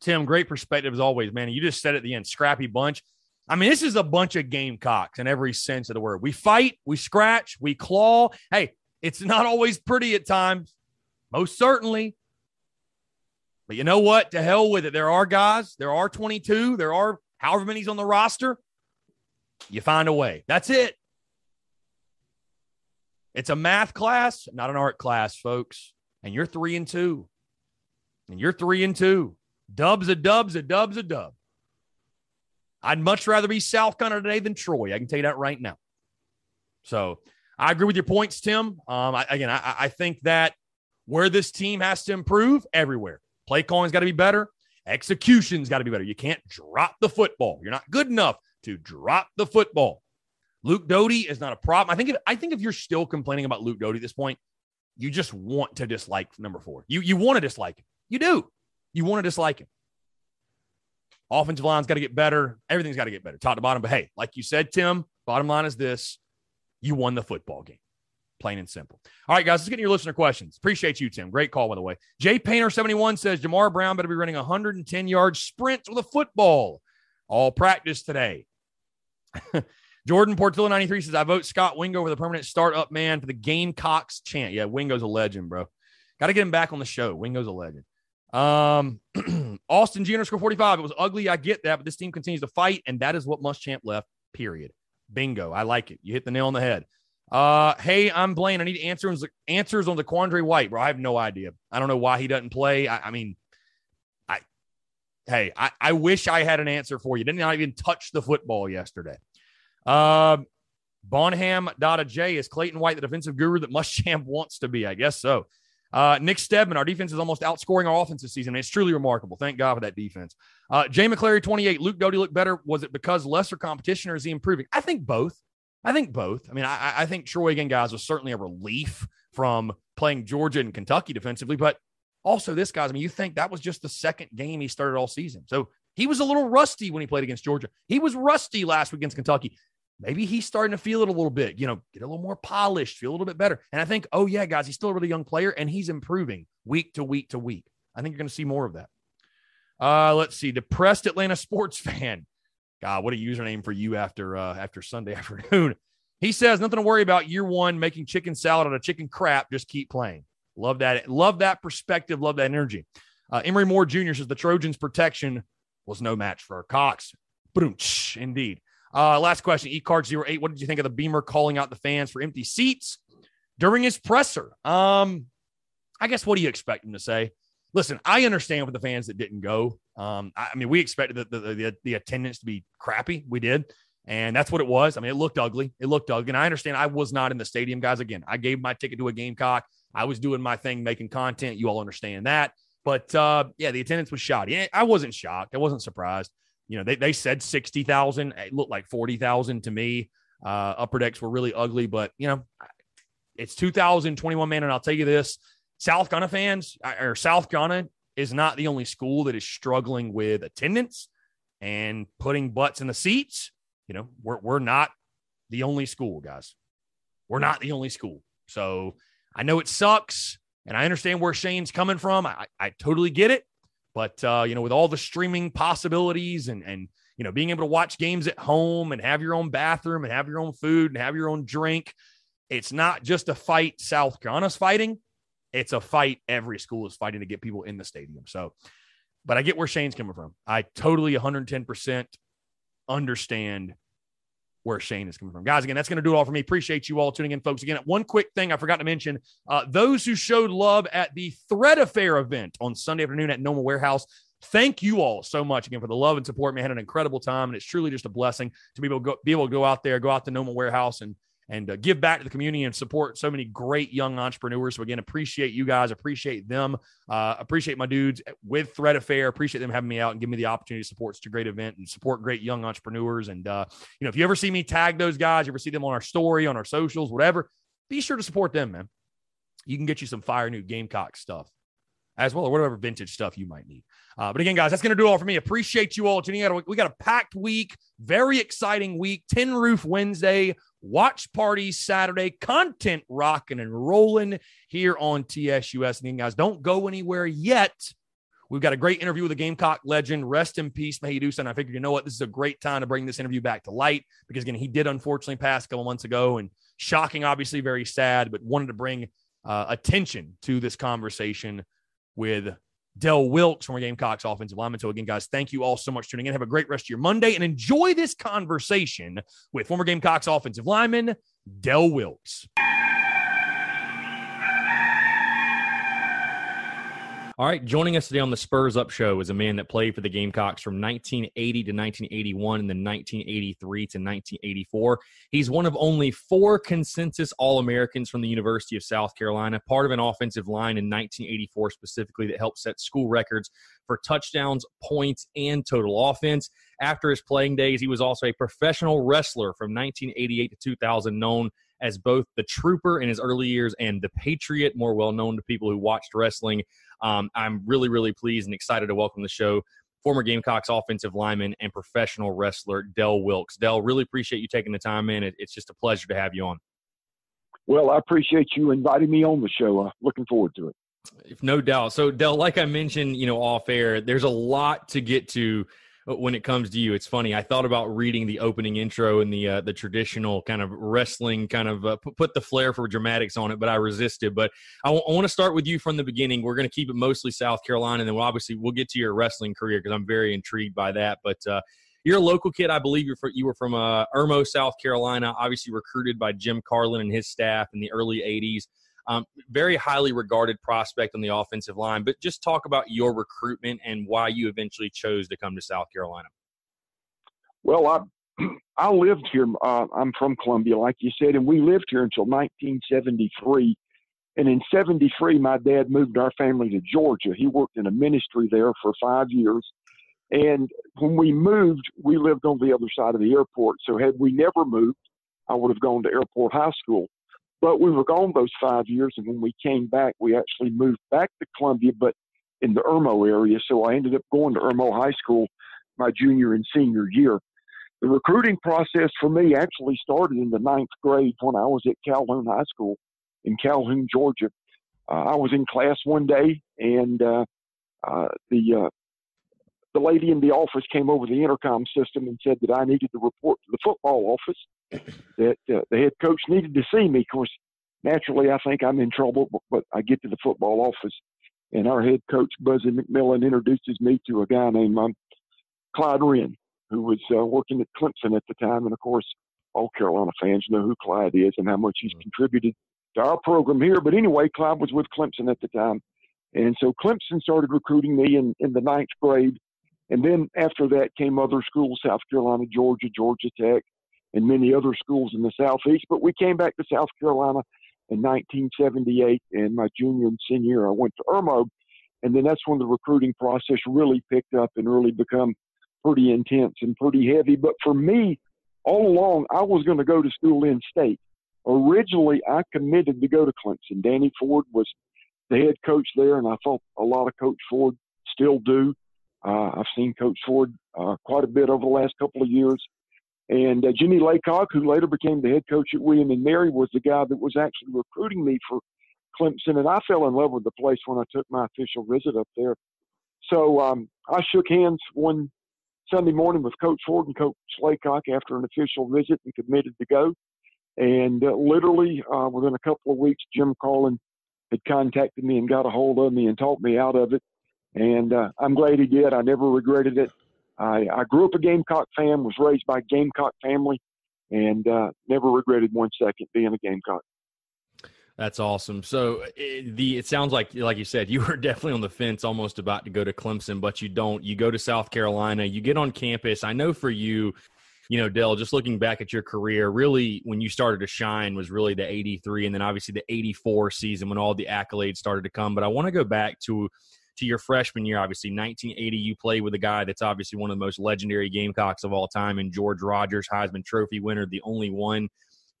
Tim, great perspective as always, man. You just said at the end, scrappy bunch. I mean, this is a bunch of gamecocks in every sense of the word. We fight, we scratch, we claw. Hey, it's not always pretty at times, most certainly. But you know what? To hell with it. There are guys, there are 22, there are however many's on the roster. You find a way. That's it. It's a math class, not an art class, folks. And you're three and two. And you're three and two. Dub's a dub's a dub's a dub. I'd much rather be South Carolina today than Troy. I can tell you that right now. So I agree with your points, Tim. Um, I, again, I, I think that where this team has to improve everywhere. Play calling's got to be better. Execution's got to be better. You can't drop the football. You're not good enough to drop the football. Luke Doty is not a problem. I think if I think if you're still complaining about Luke Doty at this point, you just want to dislike number four. You you want to dislike him. You do. You want to dislike him. Offensive line's got to get better. Everything's got to get better, top to bottom. But hey, like you said, Tim, bottom line is this you won the football game. Plain and simple. All right, guys, let's get your listener questions. Appreciate you, Tim. Great call, by the way. Jay Painter71 says Jamar Brown better be running 110 yard sprints with a football. All practice today. Jordan Portillo 93 says, I vote Scott Wingo for the permanent startup man for the Gamecocks chant. Yeah, Wingo's a legend, bro. Got to get him back on the show. Wingo's a legend. Um, Austin G underscore 45. It was ugly. I get that, but this team continues to fight, and that is what Muschamp left, period. Bingo. I like it. You hit the nail on the head. Uh, hey, I'm Blaine. I need answers answers on ZaQuandre White, bro. I have no idea. I don't know why he doesn't play. I, I mean, hey, I, I wish I had an answer for you. Didn't I even touch the football yesterday. Um, Bonham Dada J is Clayton White the defensive guru that Muschamp wants to be? I guess so. Uh, Nick Stedman, our defense is almost outscoring our offense this season. It's truly remarkable. Thank God for that defense. Uh, Jay McClary, 28. Luke Doty looked better. Was it because lesser competition or is he improving? I think both. I think both. I mean, I, I think Troy again, guys, was certainly a relief from playing Georgia and Kentucky defensively, but also this guys. I mean, you think that was just the second game he started all season, so he was a little rusty when he played against Georgia. He was rusty last week against Kentucky maybe he's starting to feel it a little bit, you know, get a little more polished, feel a little bit better. And I think, oh, yeah, guys, he's still a really young player and he's improving week to week to week. I think you're going to see more of that. Uh, let's see. Depressed Atlanta sports fan. God, what a username for you after uh, after Sunday afternoon. He says nothing to worry about year one, making chicken salad out of chicken crap. Just keep playing. Love that. Love that perspective. Love that energy. Uh, Emery Moore Jr. says the Trojans' protection was no match for Cox. Boom. Indeed. Uh, last question, eCard08. What did you think of the Beamer calling out the fans for empty seats during his presser? Um, I guess what do you expect him to say? Listen, I understand with the fans that didn't go. Um, I, I mean, we expected the, the, the, the attendance to be crappy. We did. And that's what it was. I mean, it looked ugly. It looked ugly. And I understand I was not in the stadium, guys. Again, I gave my ticket to a Gamecock. I was doing my thing, making content. You all understand that. But uh, yeah, the attendance was shoddy. I wasn't shocked. I wasn't surprised you know, they, they said 60,000. It looked like 40,000 to me. Uh, upper decks were really ugly, but, you know, it's 2021, man. And I'll tell you this South Ghana fans or South Ghana is not the only school that is struggling with attendance and putting butts in the seats. You know, we're, we're not the only school, guys. We're not the only school. So I know it sucks and I understand where Shane's coming from. I, I totally get it. But uh, you know, with all the streaming possibilities and and you know, being able to watch games at home and have your own bathroom and have your own food and have your own drink, it's not just a fight South Carolina's fighting. It's a fight every school is fighting to get people in the stadium. So, but I get where Shane's coming from. I totally 110% understand where Shane is coming from. Guys, again, that's going to do it all for me. Appreciate you all tuning in, folks. Again, one quick thing I forgot to mention uh, those who showed love at the Thread Affair event on Sunday afternoon at Noma Warehouse. Thank you all so much again for the love and support. Man, had an incredible time, and it's truly just a blessing to be able to go, be able to go out there, go out to Noma Warehouse, and and uh, give back to the community and support so many great young entrepreneurs. So again, appreciate you guys, appreciate them, uh, appreciate my dudes with Thread Affair. Appreciate them having me out and give me the opportunity to support such a great event and support great young entrepreneurs. And uh, you know, if you ever see me tag those guys, you ever see them on our story, on our socials, whatever, be sure to support them, man. You can get you some fire new Gamecock stuff as well, or whatever vintage stuff you might need. Uh, but again, guys, that's going to do all for me. Appreciate you all tuning in. We got a packed week, very exciting week. Tin Roof Wednesday, watch parties Saturday, content rocking and rolling here on TSUS. And again, guys, don't go anywhere yet. We've got a great interview with a Gamecock legend. Rest in peace, May he do. And I figured, you know what, this is a great time to bring this interview back to light because again, he did unfortunately pass a couple months ago, and shocking, obviously, very sad, but wanted to bring uh, attention to this conversation with Del Wilkes, former Gamecocks offensive lineman. So, again, guys, thank you all so much for tuning in. Have a great rest of your Monday and enjoy this conversation with former Gamecocks offensive lineman Del Wilkes. All right, joining us today on the Spurs Up Show is a man that played for the Gamecocks from 1980 to 1981 and then 1983 to 1984. He's one of only four consensus All Americans from the University of South Carolina, part of an offensive line in 1984 specifically that helped set school records for touchdowns, points, and total offense. After his playing days, he was also a professional wrestler from 1988 to 2000, known as both the Trooper in his early years and the Patriot, more well known to people who watched wrestling. Um, I'm really, really pleased and excited to welcome the show former Gamecocks offensive lineman and professional wrestler Del Wilkes. Del, really appreciate you taking the time in. It, it's just a pleasure to have you on. Well, I appreciate you inviting me on the show. Uh, looking forward to it. If no doubt. So, Del, like I mentioned, you know, off air, there's a lot to get to when it comes to you. It's funny. I thought about reading the opening intro and the uh, the traditional kind of wrestling kind of uh, put the flair for dramatics on it, but I resisted. But I, w- I want to start with you from the beginning. We're going to keep it mostly South Carolina, and then we'll obviously we'll get to your wrestling career because I'm very intrigued by that. But uh, you're a local kid, I believe. You're you were from uh, Irmo, South Carolina. Obviously recruited by Jim Carlen and his staff in the early '80s. Um, very highly regarded prospect on the offensive line. But just talk about your recruitment and why you eventually chose to come to South Carolina. Well, I I lived here. Uh, I'm from Columbia, like you said, and we lived here until 1973. And in 73, my dad moved our family to Georgia. He worked in a ministry there for five years. And when we moved, we lived on the other side of the airport. So had we never moved, I would have gone to Airport High School. But we were gone those five years, and when we came back, we actually moved back to Columbia, but in the Irmo area. So I ended up going to Irmo High School my junior and senior year. The recruiting process for me actually started in the ninth grade when I was at Calhoun High School in Calhoun, Georgia. Uh, I was in class one day, and uh, uh, the uh, the lady in the office came over the intercom system and said that I needed to report to the football office that uh, the head coach needed to see me. Of course, naturally, I think I'm in trouble, but, but I get to the football office, and our head coach, Buzzy McMillan, introduces me to a guy named um, Clyde Wrenn, who was uh, working at Clemson at the time. And of course, all Carolina fans know who Clyde is and how much he's mm-hmm. contributed to our program here. But anyway, Clyde was with Clemson at the time. And so Clemson started recruiting me in, in the ninth grade. And then after that came other schools, South Carolina, Georgia, Georgia Tech, and many other schools in the Southeast. But we came back to South Carolina in 1978, and my junior and senior year, I went to Irmo. And then that's when the recruiting process really picked up and really become pretty intense and pretty heavy. But for me, all along, I was going to go to school in state. Originally, I committed to go to Clemson. Danny Ford was the head coach there, and I thought a lot of Coach Ford still do. Uh, I've seen Coach Ford uh, quite a bit over the last couple of years. And uh, Jimmye Laycock, who later became the head coach at William and Mary, was the guy that was actually recruiting me for Clemson. And I fell in love with the place when I took my official visit up there. So um, I shook hands one Sunday morning with Coach Ford and Coach Laycock after an official visit and committed to go. And uh, literally uh, within a couple of weeks, Jim Carlen had contacted me and got a hold of me and talked me out of it. And uh, I'm glad he did. I never regretted it. I, I grew up a Gamecock fan, was raised by a Gamecock family, and uh, never regretted one second being a Gamecock. That's awesome. So it, the it sounds like like you said you were definitely on the fence, almost about to go to Clemson, but you don't. You go to South Carolina. You get on campus. I know for you, you know, Del, just looking back at your career, really when you started to shine was really the 83 and then obviously the 84 season when all the accolades started to come. But I want to go back to to your freshman year, obviously. 1980, you played with a guy that's obviously one of the most legendary Gamecocks of all time, and George Rogers, Heisman Trophy winner, the only one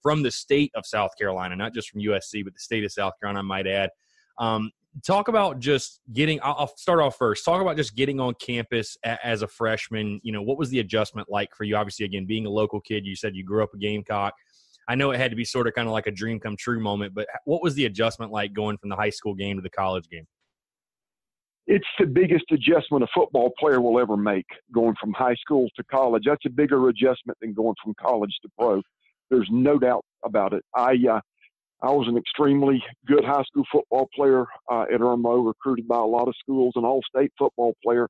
from the state of South Carolina, not just from USC, but the state of South Carolina, I might add. Um, talk about just getting i'll start off first. Talk about just getting on campus as a freshman. You know what was the adjustment like for you? Obviously again being a local kid you said you grew up a gamecock. I know it had to be sort of kind of like a dream come true moment but what was the adjustment like going from the high school game to the college game it's the biggest adjustment a football player will ever make going from high school to college that's a bigger adjustment than going from college to pro there's no doubt about it i uh, I was an extremely good high school football player uh, at Irmo, recruited by a lot of schools, an all state football player.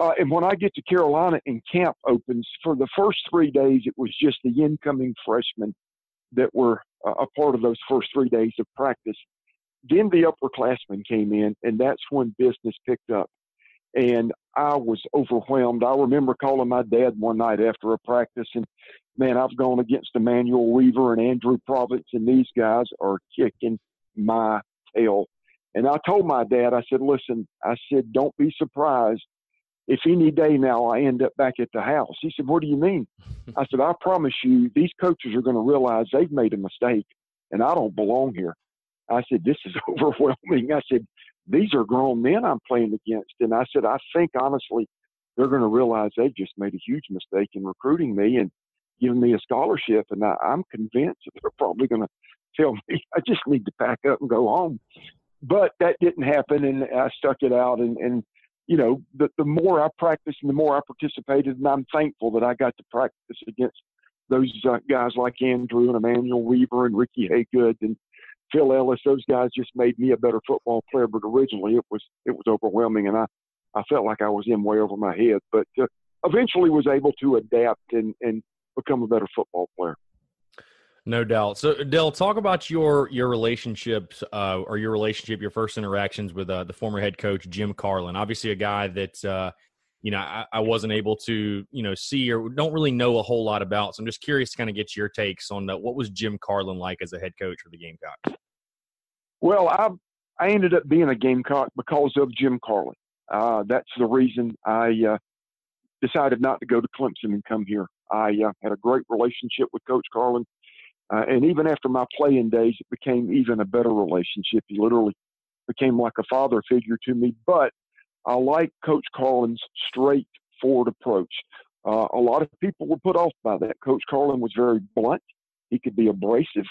Uh, and when I get to Carolina and camp opens, for the first three days, it was just the incoming freshmen that were uh, a part of those first three days of practice. Then the upperclassmen came in, and that's when business picked up. And I was overwhelmed. I remember calling my dad one night after a practice and man, I've gone against Emanuel Weaver and Andrew Province, and these guys are kicking my tail. And I told my dad, I said, listen, I said, don't be surprised if any day now I end up back at the house. He said, what do you mean? I said, I promise you, these coaches are going to realize they've made a mistake and I don't belong here. I said, this is overwhelming. I said, these are grown men I'm playing against. And I said, I think honestly, they're going to realize they've just made a huge mistake in recruiting me. And giving me a scholarship, and I, I'm convinced that they're probably going to tell me I just need to pack up and go home. But that didn't happen, and I stuck it out. And, and you know, the, the more I practiced and the more I participated, and I'm thankful that I got to practice against those uh, guys like Andrew and Emanuel Weaver and Ricky Haygood and Phil Ellis. Those guys just made me a better football player. But originally, it was it was overwhelming, and I I felt like I was in way over my head. But uh, eventually, was able to adapt and and become a better football player. No doubt. So, Del, talk about your your relationships uh, or your relationship, your first interactions with uh, the former head coach Jim Carlen. Obviously, a guy that uh, you know I, I, wasn't able to you know see or don't really know a whole lot about. So, I'm just curious to kind of get your takes on that. What was Jim Carlen like as a head coach for the Gamecocks? Well, I I ended up being a Gamecock because of Jim Carlen. Uh, that's the reason I uh, decided not to go to Clemson and come here. I uh, had a great relationship with Coach Carlen. Uh, and even after my playing days, it became even a better relationship. He literally became like a father figure to me. But I like Coach Carlen's straightforward approach. Uh, a lot of people were put off by that. Coach Carlen was very blunt. He could be abrasive,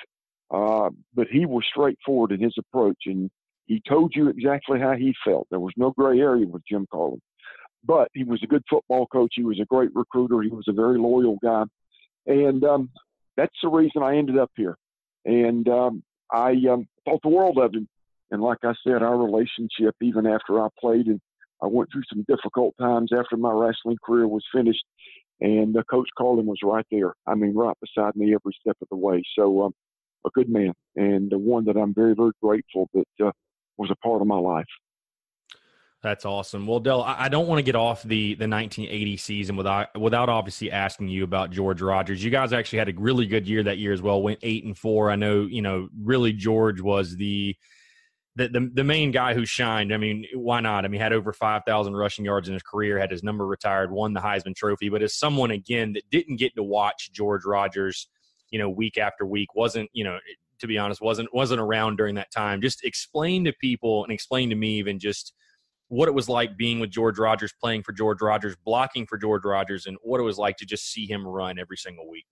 uh, but he was straightforward in his approach, and he told you exactly how he felt. There was no gray area with Jim Carlen but he was a good football coach. He was a great recruiter. He was a very loyal guy, and um, that's the reason I ended up here. And um, I um, thought the world of him. And like I said, our relationship, even after I played, and I went through some difficult times after my wrestling career was finished, and uh, Coach Carlen was right there. I mean, right beside me every step of the way. So, um, a good man, and the one that I'm very, very grateful that uh, was a part of my life. That's awesome. Well, Del, I don't want to get off the the 1980 season without without obviously asking you about George Rogers. You guys actually had a really good year that year as well. Went eight and four. I know you know really George was the the the, the main guy who shined. I mean, why not? I mean, had over 5,000 rushing yards in his career. Had his number retired. Won the Heisman Trophy. But as someone again that didn't get to watch George Rogers, you know, week after week, wasn't you know to be honest wasn't wasn't around during that time. Just explain to people and explain to me even just what it was like being with George Rogers, playing for George Rogers, blocking for George Rogers, and what it was like to just see him run every single week.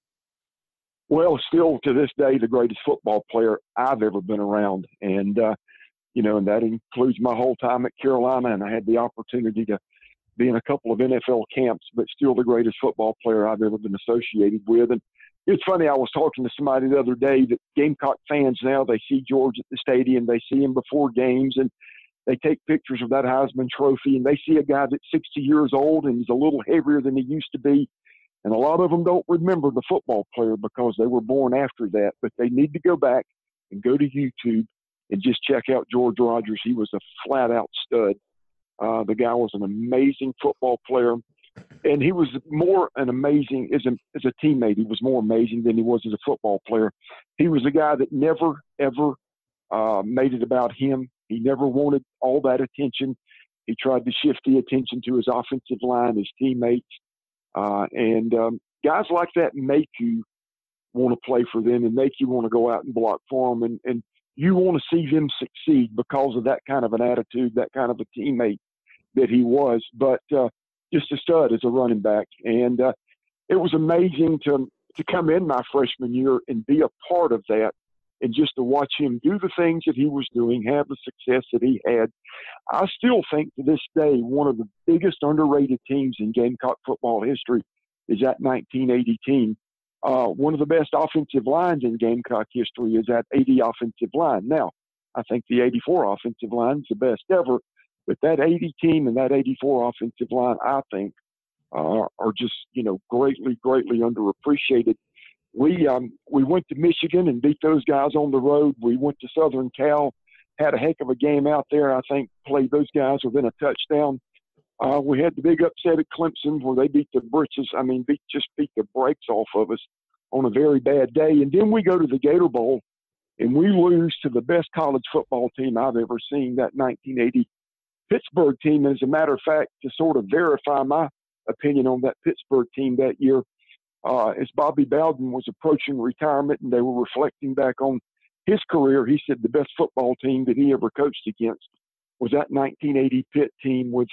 Well, still to this day, the greatest football player I've ever been around, and uh, you know, and that includes my whole time at Carolina, and I had the opportunity to be in a couple of NFL camps, but still the greatest football player I've ever been associated with. And it's funny, I was talking to somebody the other day that Gamecock fans now they see George at the stadium, they see him before games, and they take pictures of that Heisman Trophy and they see a guy that's 60 years old and he's a little heavier than he used to be. And a lot of them don't remember the football player because they were born after that, but they need to go back and go to YouTube and just check out George Rogers. He was a flat out stud. Uh, the guy was an amazing football player. And he was more an amazing as a as a teammate. He was more amazing than he was as a football player. He was a guy that never ever uh, made it about him. He never wanted all that attention. He tried to shift the attention to his offensive line, his teammates, uh, and um, guys like that make you want to play for them and make you want to go out and block for them, and, and you want to see them succeed because of that kind of an attitude, that kind of a teammate that he was. But uh, just a stud as a running back, and uh, it was amazing to to come in my freshman year and be a part of that, and just to watch him do the things that he was doing, have the success that he had. I still think to this day one of the biggest underrated teams in Gamecock football history is that 1980 team. Uh, one of the best offensive lines in Gamecock history is that 80 offensive line. Now, I think the 84 offensive line is the best ever, but that 80 team and that 84 offensive line, I think, uh, are just you know greatly, greatly underappreciated. We um, we went to Michigan and beat those guys on the road. We went to Southern Cal, had a heck of a game out there. I think played those guys within a touchdown. Uh, we had the big upset at Clemson where they beat the britches. I mean, beat, just beat the brakes off of us on a very bad day. And then we go to the Gator Bowl and we lose to the best college football team I've ever seen, that 1980 Pittsburgh team. As a matter of fact, to sort of verify my opinion on that Pittsburgh team that year, uh, as Bobby Bowden was approaching retirement and they were reflecting back on his career, he said the best football team that he ever coached against was that 1980 Pitt team with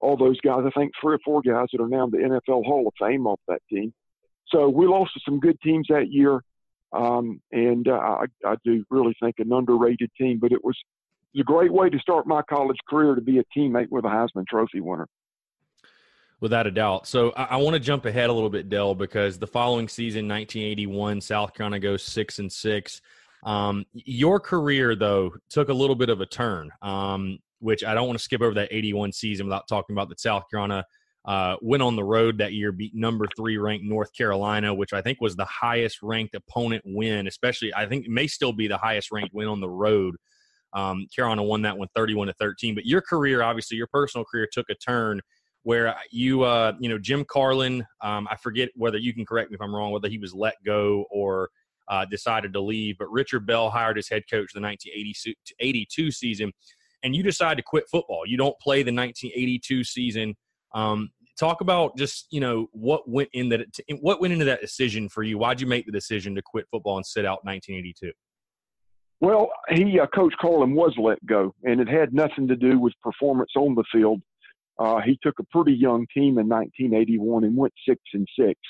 all those guys. I think three or four guys that are now in the NFL Hall of Fame off that team. So we lost to some good teams that year, um, and uh, I, I do really think an underrated team. But it was it's a great way to start my college career to be a teammate with a Heisman Trophy winner. Without a doubt. So I, I want to jump ahead a little bit, Del, because the following season, 1981, South Carolina goes six and six. Um, your career, though, took a little bit of a turn, um, which I don't want to skip over that 81 season without talking about that South Carolina uh, went on the road that year, beat number three ranked North Carolina, which I think was the highest ranked opponent win, especially I think it may still be the highest ranked win on the road um, Carolina won that one 31 to 13. But your career, obviously, your personal career took a turn where you, uh, you know, Jim Carlen, um, I forget whether you can correct me if I'm wrong, whether he was let go or uh, decided to leave. But Richard Bell hired as head coach the 1982 season, and you decide to quit football. You don't play the 1982 season. Um, talk about just you know what went in that what went into that decision for you. Why'd you make the decision to quit football and sit out 1982? Well, he, uh, Coach Carlen was let go, and it had nothing to do with performance on the field. Uh, he took a pretty young team in 1981 and went six and six,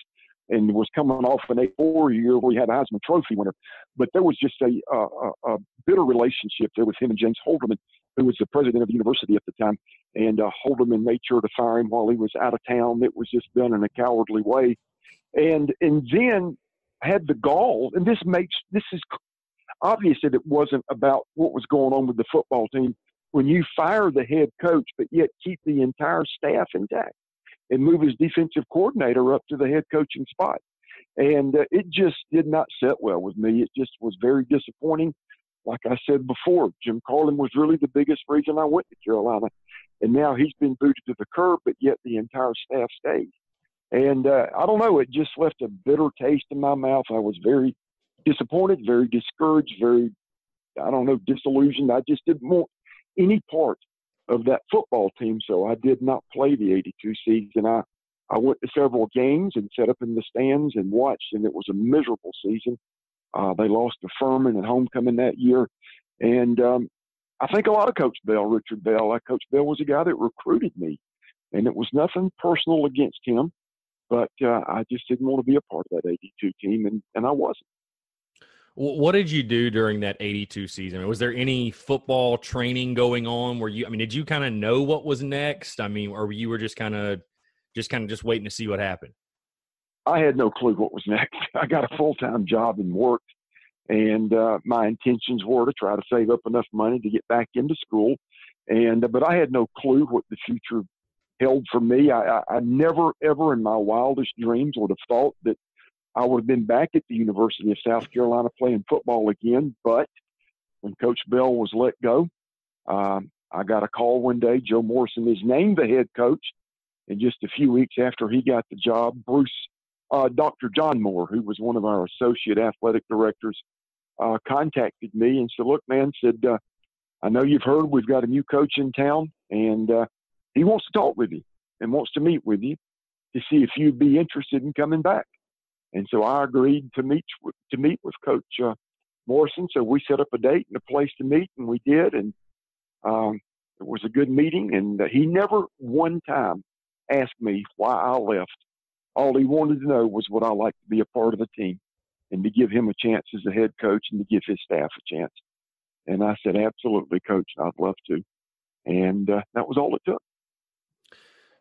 and was coming off an eight-four year where he had a Heisman Trophy winner. But there was just a, a, a bitter relationship there with him and James Holderman, who was the president of the university at the time. And uh, Holderman made sure to fire him while he was out of town. It was just done in a cowardly way, and and then had the gall. And this makes this is obvious that it wasn't about what was going on with the football team when you fire the head coach, but yet keep the entire staff intact and move his defensive coordinator up to the head coaching spot. And uh, it just did not set well with me. It just was very disappointing. Like I said before, Jim Carlen was really the biggest reason I went to Carolina. And now he's been booted to the curb, but yet the entire staff stayed. And uh, I don't know, it just left a bitter taste in my mouth. I was very disappointed, very discouraged, very, I don't know, disillusioned. I just didn't want any part of that football team, so I did not play the 82 season. I, I went to several games and sat up in the stands and watched, and it was a miserable season. Uh, they lost to Furman at homecoming that year. And um, I think a lot of Coach Bell, Richard Bell, uh, Coach Bell was a guy that recruited me. And it was nothing personal against him, but uh, I just didn't want to be a part of that 82 team, and, and I wasn't. What did you do during that 82 season? Was there any football training going on where you, I mean, did you kind of know what was next? I mean, or you were just kind of, just kind of just waiting to see what happened? I had no clue what was next. I got a full time job and worked, and uh, my intentions were to try to save up enough money to get back into school. And uh, but I had no clue what the future held for me. I, I, I never, ever in my wildest dreams would have thought that I would have been back at the University of South Carolina playing football again. But when Coach Bell was let go, um, I got a call one day. Joe Morrison is named the head coach, And just a few weeks after he got the job, Bruce, uh, Dr. John Moore, who was one of our associate athletic directors, uh, contacted me and said, "Look, man," said, uh, "I know you've heard we've got a new coach in town, and uh, he wants to talk with you and wants to meet with you to see if you'd be interested in coming back." And so I agreed to meet to meet with Coach uh, Morrison. So we set up a date and a place to meet, and we did. And um, it was a good meeting. And he never one time asked me why I left. All he wanted to know was would I like to be a part of the team and to give him a chance as a head coach and to give his staff a chance. And I said, absolutely, coach, I'd love to. And uh, that was all it took.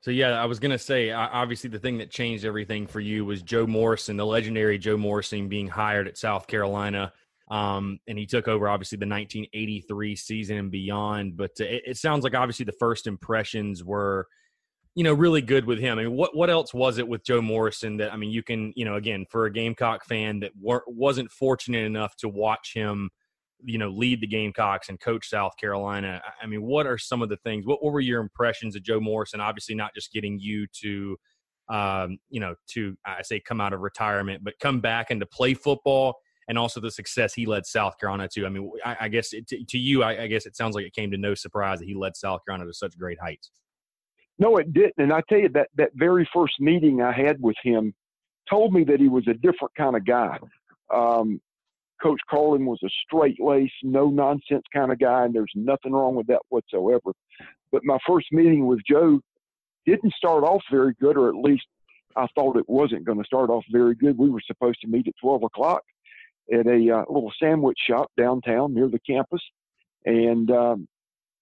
So yeah, I was gonna say obviously the thing that changed everything for you was Joe Morrison, the legendary Joe Morrison, being hired at South Carolina, um, and he took over obviously the 1983 season and beyond. But uh, it, it, sounds like obviously the first impressions were, you know, really good with him. I mean, what what else was it with Joe Morrison that I mean, you can you know again for a Gamecock fan that wasn't fortunate enough to watch him you know lead the Gamecocks and coach South Carolina. I mean, what are some of the things? What, what were your impressions of Joe Morrison? Obviously, not just getting you to, um, you know, to I say come out of retirement, but come back and to play football, and also the success he led South Carolina to. I mean, I, I guess it, to, to, you, I, I guess it sounds like it came to no surprise that he led South Carolina to such great heights. No, it didn't. And I tell you that that very first meeting I had with him told me that he was a different kind of guy. Um, Coach Carlen was a straight lace, no nonsense kind of guy, and there's nothing wrong with that whatsoever. But my first meeting with Joe didn't start off very good, or at least I thought it wasn't going to start off very good. We were supposed to meet at 12 o'clock at a uh, little sandwich shop downtown near the campus. And um,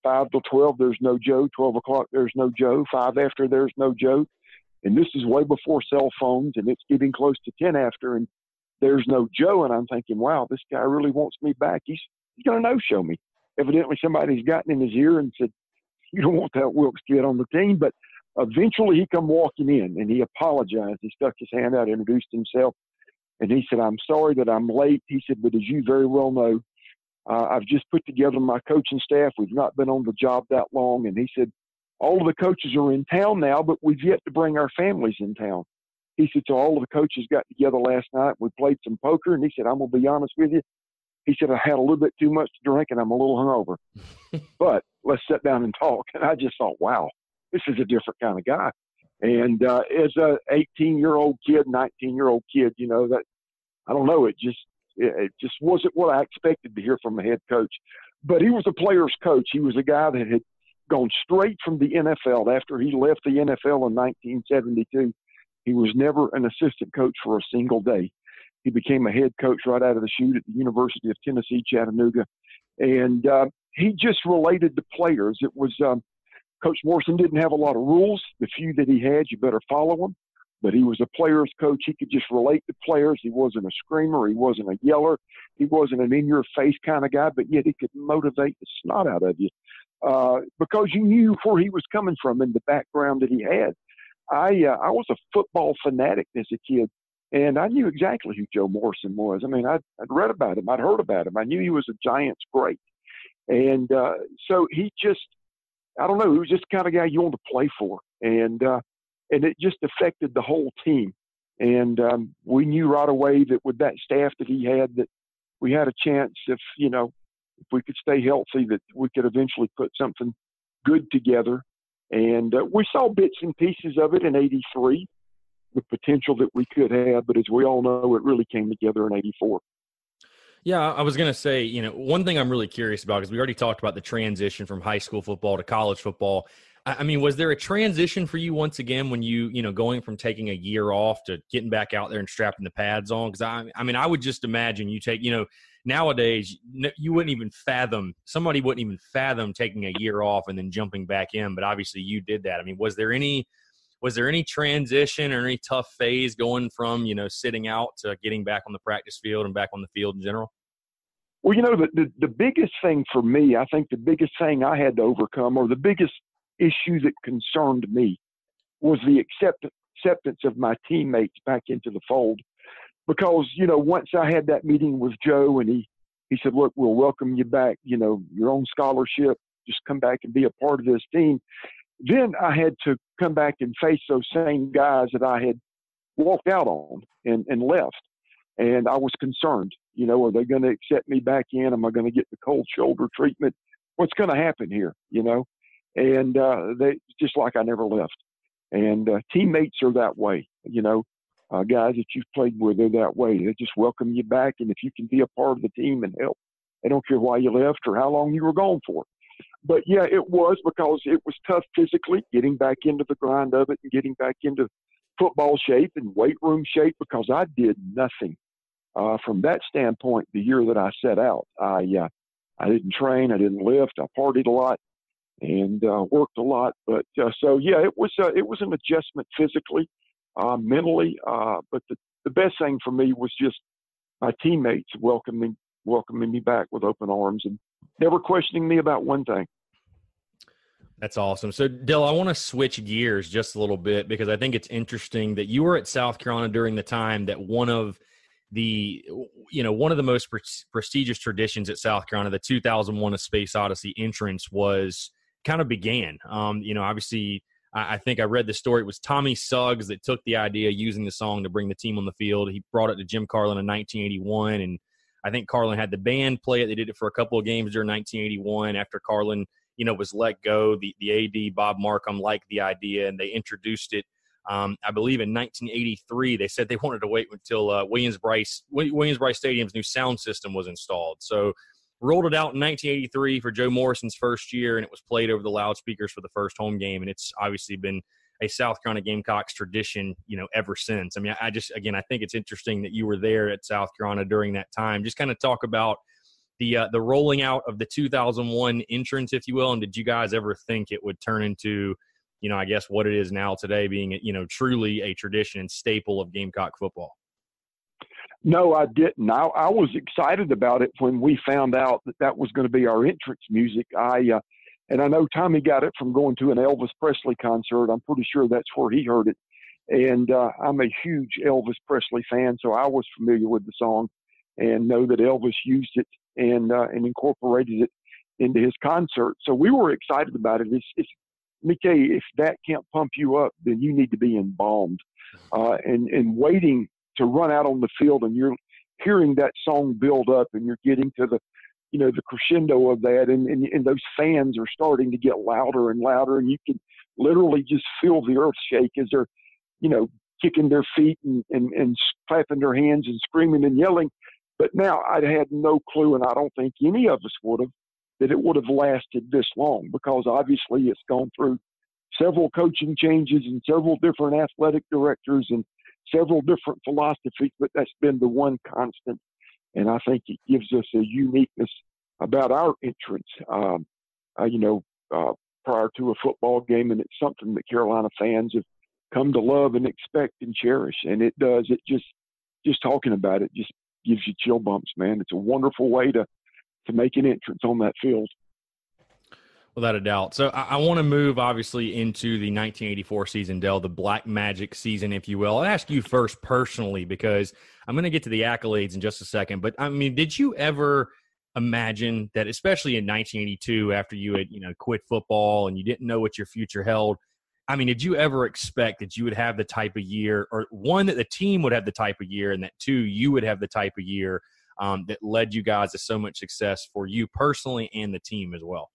5 to 12, there's no Joe. 12 o'clock, there's no Joe. 5 after, there's no Joe. And this is way before cell phones, and it's getting close to 10 after. And there's no Joe, and I'm thinking, wow, this guy really wants me back. He's he's gonna no show me. Evidently, somebody's gotten in his ear and said, you don't want that Wilkes kid on the team. But eventually, he come walking in and he apologized. He stuck his hand out, introduced himself, and he said, "I'm sorry that I'm late." He said, "But as you very well know." Uh, I've just put together my coaching staff. We've not been on the job that long. And he said, all of the coaches are in town now, but we've yet to bring our families in town. He said, so all of the coaches got together last night. We played some poker, and he said, I'm gonna be honest with you. He said I had a little bit too much to drink, and I'm a little hungover. but let's sit down and talk. And I just thought, wow, this is a different kind of guy. And uh, as a 18 year old kid, 19 year old kid, you know that I don't know. It just it just wasn't what I expected to hear from a head coach. But he was a player's coach. He was a guy that had gone straight from the NFL after he left the NFL in 1972 he was never an assistant coach for a single day. He became a head coach right out of the chute at the University of Tennessee, Chattanooga. And uh, he just related to players. It was um, Coach Morrison didn't have a lot of rules. The few that he had, you better follow them. But he was a player's coach. He could just relate to players. He wasn't a screamer. He wasn't a yeller. He wasn't an in your face kind of guy, but yet he could motivate the snot out of you uh, because you knew where he was coming from and the background that he had. I uh, I was a football fanatic as a kid, and I knew exactly who Joe Morrison was. I mean, I'd, I'd read about him, I'd heard about him, I knew he was a Giants great, and uh, so he just I don't know, he was just the kind of guy you want to play for, and uh, and it just affected the whole team. And um, we knew right away that with that staff that he had, that we had a chance if you know if we could stay healthy, that we could eventually put something good together and uh, we saw bits and pieces of it in 83, the potential that we could have. But as we all know, it really came together in 84. Yeah, I was going to say, you know, one thing I'm really curious about because we already talked about the transition from high school football to college football. I mean, was there a transition for you once again when you, you know, going from taking a year off to getting back out there and strapping the pads on? Because I, I mean, I would just imagine you take, you know, nowadays you wouldn't even fathom somebody wouldn't even fathom taking a year off and then jumping back in but obviously you did that. I mean was there any was there any transition or any tough phase going from you know sitting out to getting back on the practice field and back on the field in general? Well you know the, the, the biggest thing for me i think the biggest thing i had to overcome or the biggest issue that concerned me was the accept, acceptance of my teammates back into the fold because you know once I had that meeting with Joe and he he said, look, we'll welcome you back. You know, your own scholarship. Just come back and be a part of this team. then I had to come back and face those same guys that I had walked out on and, and left. And I was concerned, you know, are they going to accept me back in? Am I going to get the cold shoulder treatment? What's going to happen here, you know? And uh, they just like I never left. And uh, teammates are that way, you know. Uh, guys that you've played with are that way. They just welcome you back, and if you can be a part of the team and help, they don't care why you left or how long you were gone for. But yeah, it was because it was tough physically getting back into the grind of it and getting back into football shape and weight room shape because I did nothing uh, from that standpoint. The year that I set out, I uh, I didn't train, I didn't lift, I partied a lot, and uh, worked a lot. But uh, so yeah, it was uh, it was an adjustment physically, uh, mentally. Uh, but the, the best thing for me was just my teammates welcoming welcoming me back with open arms and never questioning me about one thing. That's awesome. So, Del, I want to switch gears just a little bit because I think it's interesting that you were at South Carolina during the time that one of the you know one of the most pre- prestigious traditions at South Carolina, the 2001: A Space Odyssey entrance, was kind of began. Um, you know, obviously, I, I, think I read the story. It was Tommy Suggs that took the idea using the song to bring the team on the field. He brought it to Jim Carlen in 1981, and I think Carlen had the band play it. They did it for a couple of games during 1981 after Carlen you know, was let go. The the AD Bob Marcum liked the idea, and they introduced it. Um, I believe in 1983, they said they wanted to wait until uh, Williams-Brice Williams Bryce Stadium's new sound system was installed. So rolled it out in 1983 for Joe Morrison's first year, and it was played over the loudspeakers for the first home game. And it's obviously been a South Carolina Gamecocks tradition, you know, ever since. I mean, I just again, I think it's interesting that you were there at South Carolina during that time. Just kind of talk about the uh, the rolling out of the 2001 entrance, if you will, and did you guys ever think it would turn into, you know, I guess what it is now today, being you know truly a tradition and staple of Gamecock football? No, I didn't. I, I was excited about it when we found out that that was going to be our entrance music. I uh, and I know Tommy got it from going to an Elvis Presley concert. I'm pretty sure that's where he heard it. And uh, I'm a huge Elvis Presley fan, so I was familiar with the song and know that Elvis used it and uh, and incorporated it into his concert. So we were excited about it. It's, it's if that can't pump you up, then you need to be embalmed. Uh, and and waiting to run out on the field, and you're hearing that song build up, and you're getting to the you know the crescendo of that, and, and and those fans are starting to get louder and louder, and you can literally just feel the earth shake as they're you know kicking their feet and, and, and clapping their hands and screaming and yelling. But now I had no clue, and I don't think any of us would have, that it would have lasted this long because obviously it's gone through several coaching changes and several different athletic directors and several different philosophies, but that's been the one constant. And I think it gives us a uniqueness about our entrance, um, uh, you know, uh, prior to a football game. And it's something that Carolina fans have come to love and expect and cherish. And it does, it just, just talking about it just gives you chill bumps, man. It's a wonderful way to to make an entrance on that field. Without a doubt. So I, I want to move obviously into the 1984 season, Del, the Black Magic season, if you will. I'll ask you first personally because I'm going to get to the accolades in just a second. But I mean, did you ever imagine that, especially in 1982, after you had you know quit football and you didn't know what your future held? I mean, did you ever expect that you would have the type of year, or one that the team would have the type of year, and that two you would have the type of year um, that led you guys to so much success for you personally and the team as well?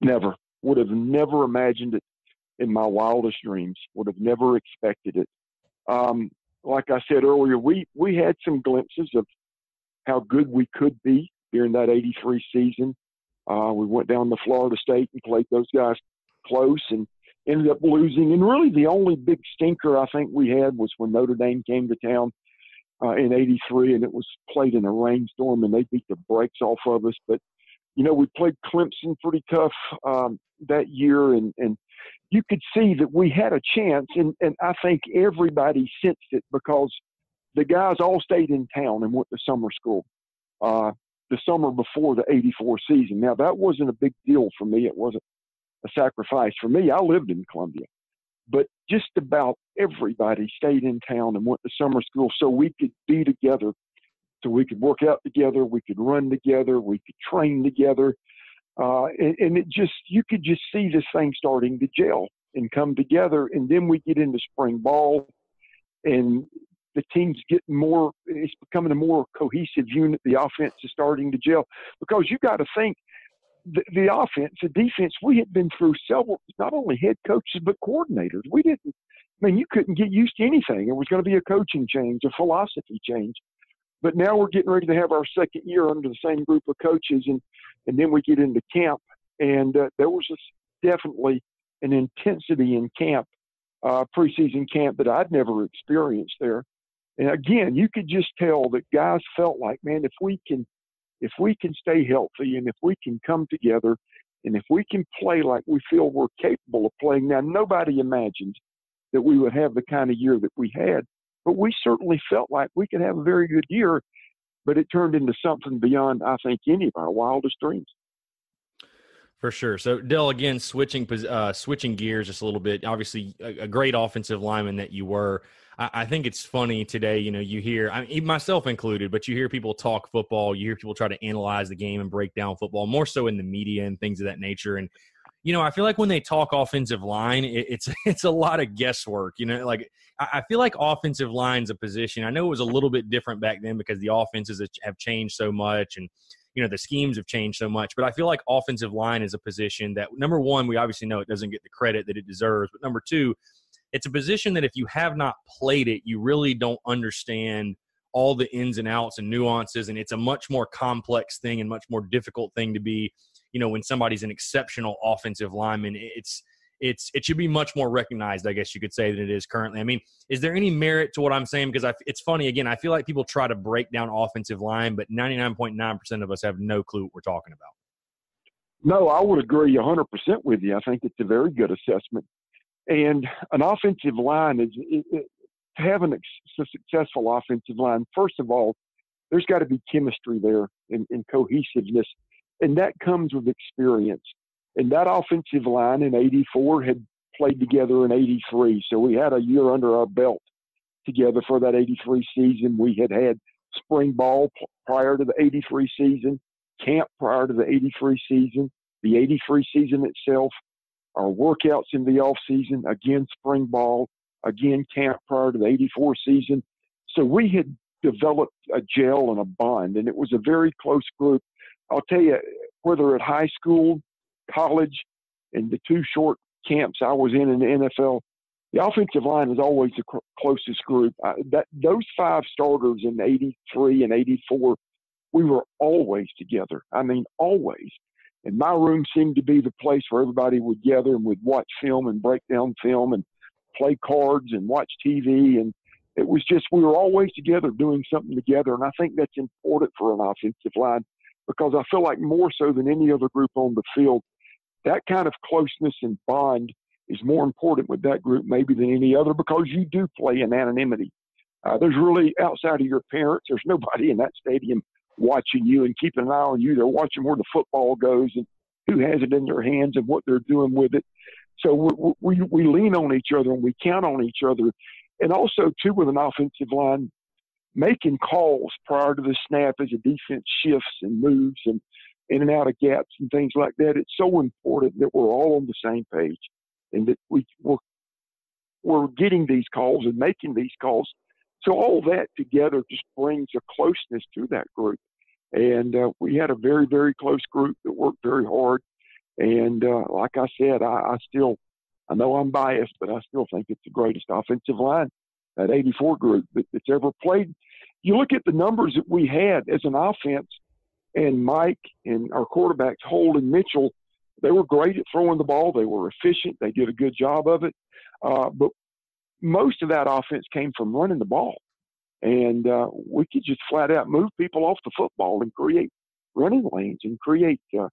Never would have never imagined it in my wildest dreams. Would have never expected it. Um, like I said earlier, we we had some glimpses of how good we could be during that '83 season. Uh, we went down to Florida State and played those guys close, and ended up losing. And really, the only big stinker I think we had was when Notre Dame came to town uh, in '83, and it was played in a rainstorm, and they beat the brakes off of us. But you know, we played Clemson pretty tough um, that year, and and you could see that we had a chance. And and I think everybody sensed it because the guys all stayed in town and went to summer school. Uh, the summer before the 84 season. Now, that wasn't a big deal for me. It wasn't a sacrifice. For me, I lived in Columbia, but just about everybody stayed in town and went to summer school so we could be together, so we could work out together, we could run together, we could train together. Uh, and, and it just, you could just see this thing starting to gel and come together. And then we get into spring ball and the team's getting more, it's becoming a more cohesive unit. The offense is starting to gel because you got to think the, the offense, the defense, we had been through several, not only head coaches, but coordinators. We didn't, I mean, you couldn't get used to anything. It was going to be a coaching change, a philosophy change. But now we're getting ready to have our second year under the same group of coaches, and and then we get into camp, and uh, there was a, definitely an intensity in camp, uh, preseason camp that I'd never experienced there. And again, you could just tell that guys felt like, man, if we can, if we can stay healthy, and if we can come together, and if we can play like we feel we're capable of playing. Now, nobody imagined that we would have the kind of year that we had, but we certainly felt like we could have a very good year. But it turned into something beyond, I think, any of our wildest dreams. For sure. So Del, again, switching uh, switching gears just a little bit. Obviously, a, a great offensive lineman that you were. I, I, think it's funny today. You know, you hear, I mean, myself included, but you hear people talk football. You hear people try to analyze the game and break down football more so in the media and things of that nature. And you know, I feel like when they talk offensive line, it, it's it's a lot of guesswork. You know, like I, feel like offensive line's a position. I know it was a little bit different back then because the offenses have changed so much and you know the schemes have changed so much but i feel like offensive line is a position that number one we obviously know it doesn't get the credit that it deserves but number two it's a position that if you have not played it you really don't understand all the ins and outs and nuances and it's a much more complex thing and much more difficult thing to be you know when somebody's an exceptional offensive lineman it's it's it should be much more recognized i guess you could say than it is currently. I mean is there any merit to what i'm saying? Because I, it's funny again i feel like people try to break down offensive line but 99.9% of us have no clue what we're talking about. No i would agree 100% with you. I think it's a very good assessment. And an offensive line is it, it, having a successful offensive line first of all there's got to be chemistry there and, and cohesiveness. And that comes with experience. And that offensive line in 84 had played together in 83. So we had a year under our belt together for that 83 season. We had had spring ball prior to the 83 season, camp prior to the 83 season, the 83 season itself, our workouts in the off season, again spring ball, again camp prior to the 84 season. So we had developed a gel and a bond, and it was a very close group I'll tell you, whether at high school, college, and the two short camps I was in in the NFL, the offensive line is always the closest group. I, that those five starters in '83 and '84, we were always together. I mean, always. And my room seemed to be the place where everybody would gather and would watch film and break down film and play cards and watch TV. And it was just we were always together doing something together. And I think that's important for an offensive line because I feel like more so than any other group on the field, that kind of closeness and bond is more important with that group maybe than any other because you do play in anonymity. Uh, there's really outside of your parents, there's nobody in that stadium watching you and keeping an eye on you. They're watching where the football goes and who has it in their hands and what they're doing with it. So we, we, we lean on each other and we count on each other. And also, too, with an offensive line, making calls prior to the snap as a defense shifts and moves and in and out of gaps and things like that. It's so important that we're all on the same page and that we, we're, we're getting these calls and making these calls. So all that together just brings a closeness to that group. And uh, we had a very, very close group that worked very hard. And uh, like I said, I, I still, I know I'm biased, but I still think it's the greatest offensive line that 84 group that, that's ever played. You look at the numbers that we had as an offense, and Mike and our quarterbacks, Hold and Mitchell, they were great at throwing the ball. They were efficient. They did a good job of it. Uh, but most of that offense came from running the ball. And uh, we could just flat out move people off the football and create running lanes and create uh,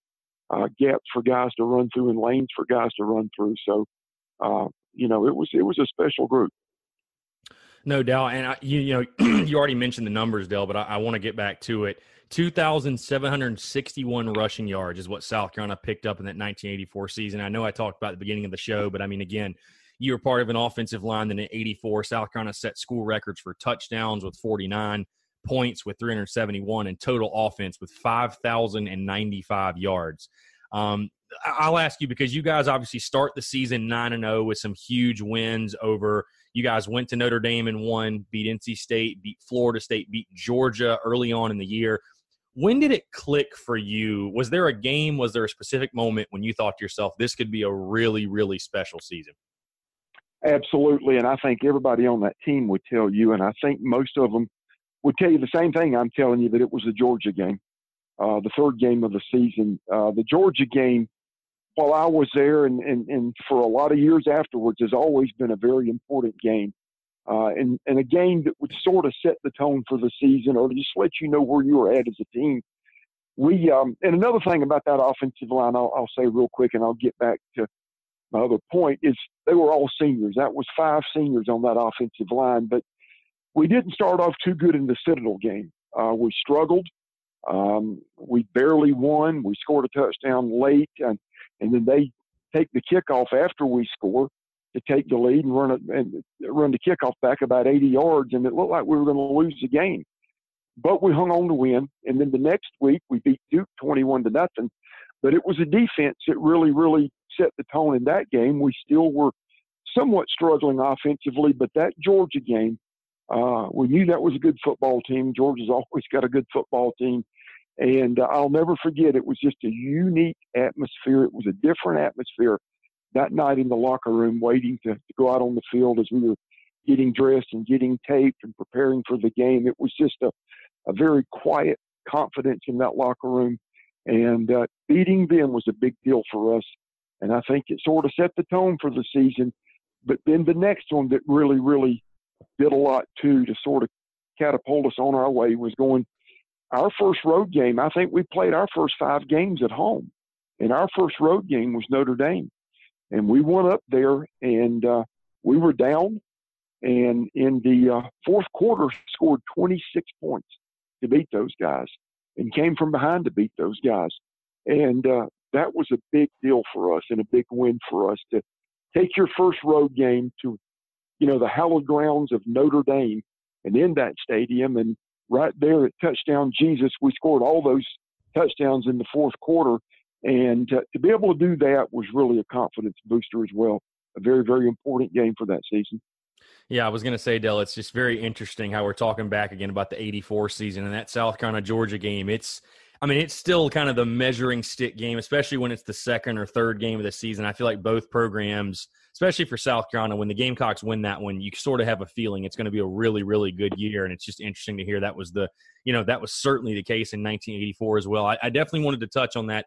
uh, gaps for guys to run through and lanes for guys to run through. So, uh, you know, it was it was a special group. No doubt, and I, you you know you already mentioned the numbers, Del, but I, I want to get back to it. Two thousand seven hundred sixty-one rushing yards is what South Carolina picked up in that 1984 season. I know I talked about the beginning of the show, but I mean, again, you were part of an offensive line that in '84 South Carolina set school records for touchdowns with 49, points with 371, and total offense with 5,095 yards. Um, I'll ask you because you guys obviously start the season nine and zero oh with some huge wins over. You guys went to Notre Dame and won, beat NC State, beat Florida State, beat Georgia early on in the year. When did it click for you? Was there a game? Was there a specific moment when you thought to yourself, "This could be a really, really special season"? Absolutely, and I think everybody on that team would tell you, and I think most of them would tell you the same thing. I'm telling you that it was the Georgia game, uh, the third game of the season. Uh, the Georgia game while I was there and, and, and for a lot of years afterwards has always been a very important game. Uh, and, and a game that would sort of set the tone for the season or just let you know where you were at as a team. We um, and another thing about that offensive line, I'll, I'll say real quick, and I'll get back to my other point is they were all seniors. That was five seniors on that offensive line, but we didn't start off too good in the Citadel game. Uh, we struggled. Um, we barely won. We scored a touchdown late, and and then they take the kickoff after we score to take the lead and run it and run the kickoff back about 80 yards, and it looked like we were going to lose the game. But we hung on to win, and then the next week we beat Duke 21 to nothing. But it was a defense that really, really set the tone in that game. We still were somewhat struggling offensively, but that Georgia game, uh, we knew that was a good football team. Georgia's always got a good football team. And uh, I'll never forget, it was just a unique atmosphere. It was a different atmosphere that night in the locker room, waiting to, to go out on the field as we were getting dressed and getting taped and preparing for the game. It was just a, a very quiet confidence in that locker room. And uh, beating them was a big deal for us. And I think it sort of set the tone for the season. But then the next one that really, really did a lot too to sort of catapult us on our way was going our first road game, I think we played our first five games at home. And our first road game was Notre Dame. And we went up there and uh, we were down. And in the uh, fourth quarter, scored 26 points to beat those guys and came from behind to beat those guys. And uh, that was a big deal for us and a big win for us to take your first road game to, you know, the hallowed grounds of Notre Dame and in that stadium and right there at touchdown Jesus. We scored all those touchdowns in the fourth quarter. And to, to be able to do that was really a confidence booster as well. A very, very important game for that season. Yeah, I was going to say, Del, it's just very interesting how we're talking back again about the 84 season and that South Carolina Georgia game. It's, I mean, it's still kind of the measuring stick game, especially when it's the second or third game of the season. I feel like both programs – especially for South Carolina, when the Gamecocks win that one, you sort of have a feeling it's going to be a really, really good year. And it's just interesting to hear that was the, you know, that was certainly the case in 1984 as well. I, I definitely wanted to touch on that.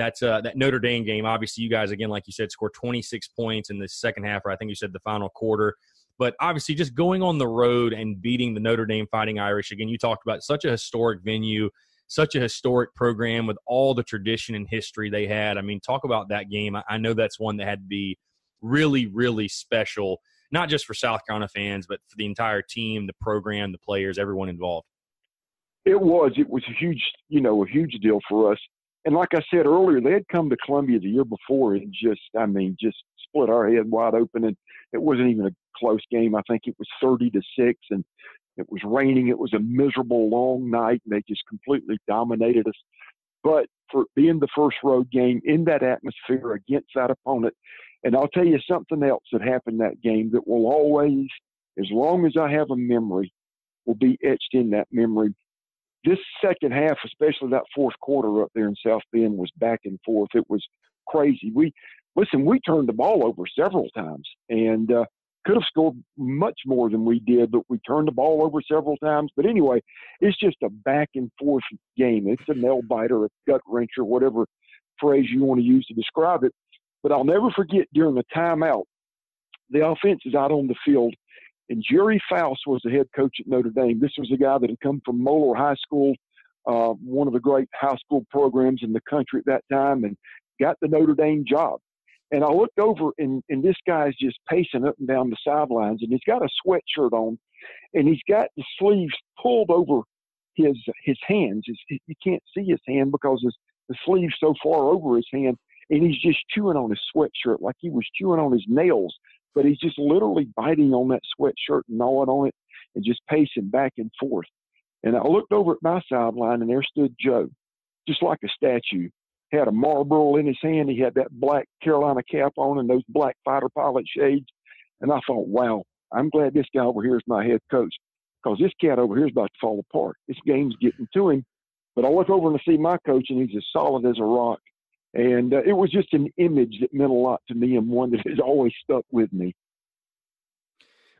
That, uh, that Notre Dame game, obviously, you guys, again, like you said, scored 26 points in the second half, or I think you said the final quarter. But obviously, just going on the road and beating the Notre Dame Fighting Irish, again, you talked about such a historic venue, such a historic program with all the tradition and history they had. I mean, talk about that game. I, I know that's one that had to be really, really special, not just for South Carolina fans, but for the entire team, the program, the players, everyone involved. It was. It was a huge, you know, a huge deal for us. And like I said earlier, they had come to Columbia the year before and just, I mean, just split our head wide open. And it wasn't even a close game. I think it was 30 to 6. And it was raining. It was a miserable, long night. And they just completely dominated us. But for being the first road game in that atmosphere against that opponent, and I'll tell you something else that happened that game that will always, as long as I have a memory, will be etched in that memory. This second half, especially that fourth quarter up there in South Bend, was back and forth. It was crazy. We listen. We turned the ball over several times, and uh, could have scored much more than we did, but we turned the ball over several times. But anyway, it's just a back and forth game. It's a nail biter, a gut wrencher, whatever phrase you want to use to describe it. But I'll never forget during the timeout, the offense is out on the field, and Gerry Faust was the head coach at Notre Dame. This was a guy that had come from Moeller High School, uh, one of the great high school programs in the country at that time, and got the Notre Dame job. And I looked over, and, and this guy's just pacing up and down the sidelines, and he's got a sweatshirt on, and he's got the sleeves pulled over his his hands. His, you can't see his hand because his, the sleeve's so far over his hand and he's just chewing on his sweatshirt like he was chewing on his nails, but he's just literally biting on that sweatshirt and gnawing on it and just pacing back and forth. And I looked over at my sideline, and there stood Joe, just like a statue. had a Marlboro in his hand. He had that black Carolina cap on and those black fighter pilot shades. And I thought, wow, I'm glad this guy over here is my head coach because this cat over here is about to fall apart. This game's getting to him. But I look over and I see my coach, and he's as solid as a rock. And uh, it was just an image that meant a lot to me and one that has always stuck with me.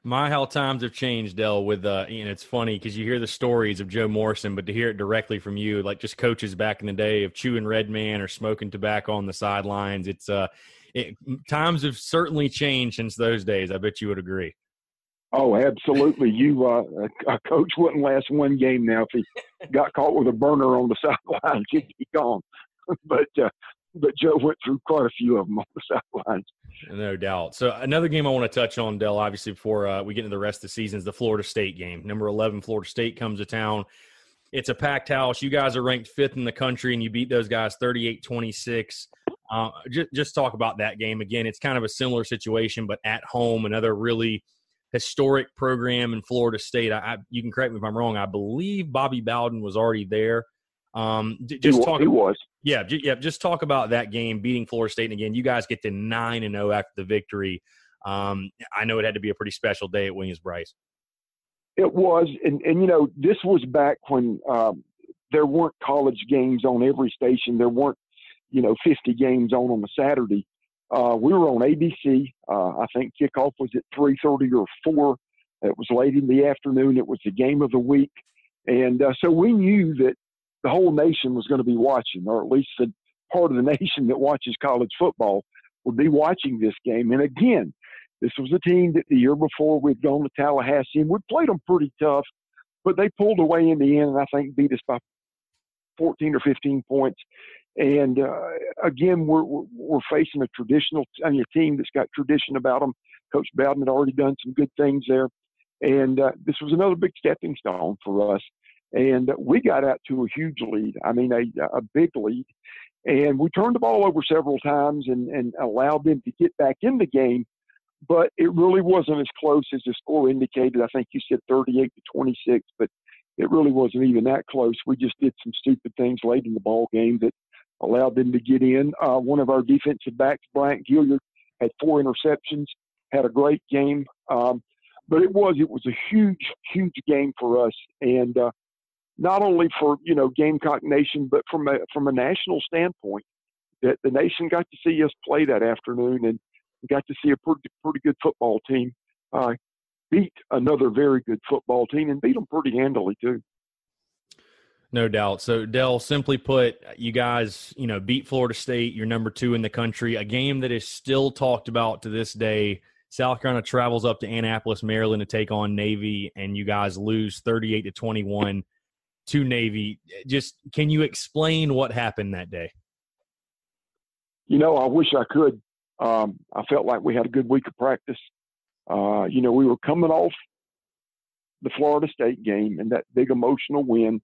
My how times have changed, Del. With uh, and it's funny because you hear the stories of Joe Morrison, but to hear it directly from you, like just coaches back in the day of chewing red man or smoking tobacco on the sidelines, it's uh, it, times have certainly changed since those days. I bet you would agree. Oh, absolutely. You uh, a coach wouldn't last one game now if he got caught with a burner on the sidelines. He'd be gone. but uh, but Joe went through quite a few of them on the sidelines. No doubt. So another game I want to touch on, Del, obviously before uh, we get into the rest of the season is the Florida State game. Number eleven, Florida State comes to town. It's a packed house. You guys are ranked fifth in the country, and you beat those guys 38-26. Uh, just, just talk about that game again. It's kind of a similar situation, but at home. Another really historic program in Florida State. I, I, you can correct me if I'm wrong. I believe Bobby Bowden was already there. Um, just he, talk. He was. Yeah, j- yeah. Just talk about that game beating Florida State, and again, you guys get to nine and zero oh after the victory. Um, I know it had to be a pretty special day at Williams-Brice. It was, and and you know, this was back when um, there weren't college games on every station. There weren't, you know, 50 games on on a Saturday. Uh, we were on ABC. Uh, I think kickoff was at 3:30 or 4. It was late in the afternoon. It was the game of the week, and uh, so we knew that the whole nation was going to be watching, or at least the part of the nation that watches college football would be watching this game. And again, this was a team that the year before we'd gone to Tallahassee and we played them pretty tough, but they pulled away in the end and I think beat us by 14 or 15 points. And uh, again, we're, we're facing a traditional I mean, a team that's got tradition about them. Coach Bowden had already done some good things there. And uh, this was another big stepping stone for us. And we got out to a huge lead. I mean, a, a big lead. And we turned the ball over several times and, and allowed them to get back in the game. But it really wasn't as close as the score indicated. I think you said 38 to 26, but it really wasn't even that close. We just did some stupid things late in the ball game that allowed them to get in. Uh, one of our defensive backs, Bryant Gillard, had four interceptions, had a great game. Um, but it was it was a huge huge game for us, and uh, not only for you know Gamecock Nation, but from a from a national standpoint, that the nation got to see us play that afternoon and got to see a pretty pretty good football team uh, beat another very good football team and beat them pretty handily too. No doubt. So, Del, simply put, you guys, you know, beat Florida State. You're number two in the country. A game that is still talked about to this day. South Carolina travels up to Annapolis, Maryland, to take on Navy, and you guys lose 38 to 21 to Navy. Just can you explain what happened that day? You know, I wish I could. Um, I felt like we had a good week of practice. Uh, you know, we were coming off the Florida State game and that big emotional win.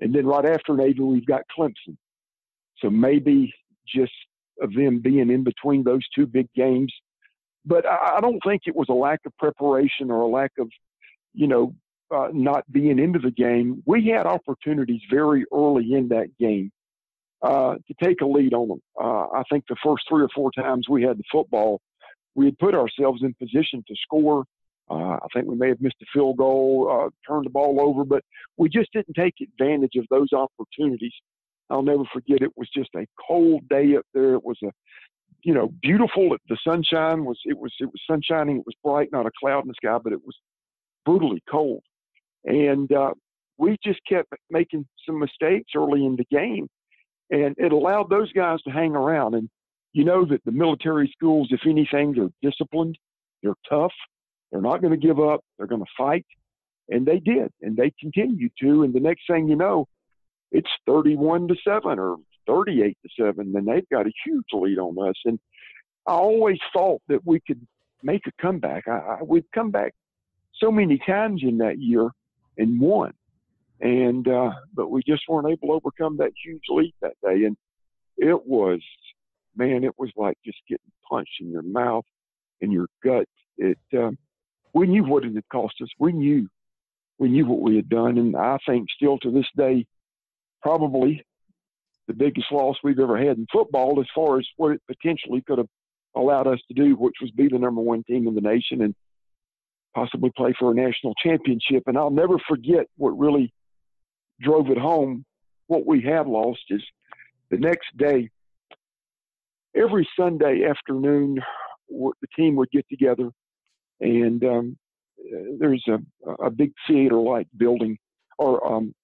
And then right after Navy, we've got Clemson. So maybe just of them being in between those two big games. But I don't think it was a lack of preparation or a lack of, you know, uh, not being into the game, we had opportunities very early in that game uh, to take a lead on them. Uh, I think the first three or four times we had the football, we had put ourselves in position to score. Uh, I think we may have missed a field goal, uh, turned the ball over, but we just didn't take advantage of those opportunities. I'll never forget. It was just a cold day up there. It was a, you know, beautiful. The sunshine was. It was. It was sunshining. It was bright, not a cloud in the sky, but it was brutally cold. And uh, we just kept making some mistakes early in the game. And it allowed those guys to hang around. And you know that the military schools, if anything, they're disciplined, they're tough, they're not going to give up, they're going to fight. And they did, and they continued to. And the next thing you know, it's 31 to 7 or 38 to 7. and they've got a huge lead on us. And I always thought that we could make a comeback. I, I, we'd come back so many times in that year and won. And uh, but we just weren't able to overcome that huge lead that day, and it was, man, it was like just getting punched in your mouth, in your gut. It um, we knew what it had cost us. We knew, we knew what we had done, and I think still to this day, probably the biggest loss we've ever had in football as far as what it potentially could have allowed us to do, which was be the number one team in the nation and possibly play for a national championship. And I'll never forget what really drove it home. What we had lost is the next day, every Sunday afternoon, the team would get together, and um, there's a, a big theater-like building, or um,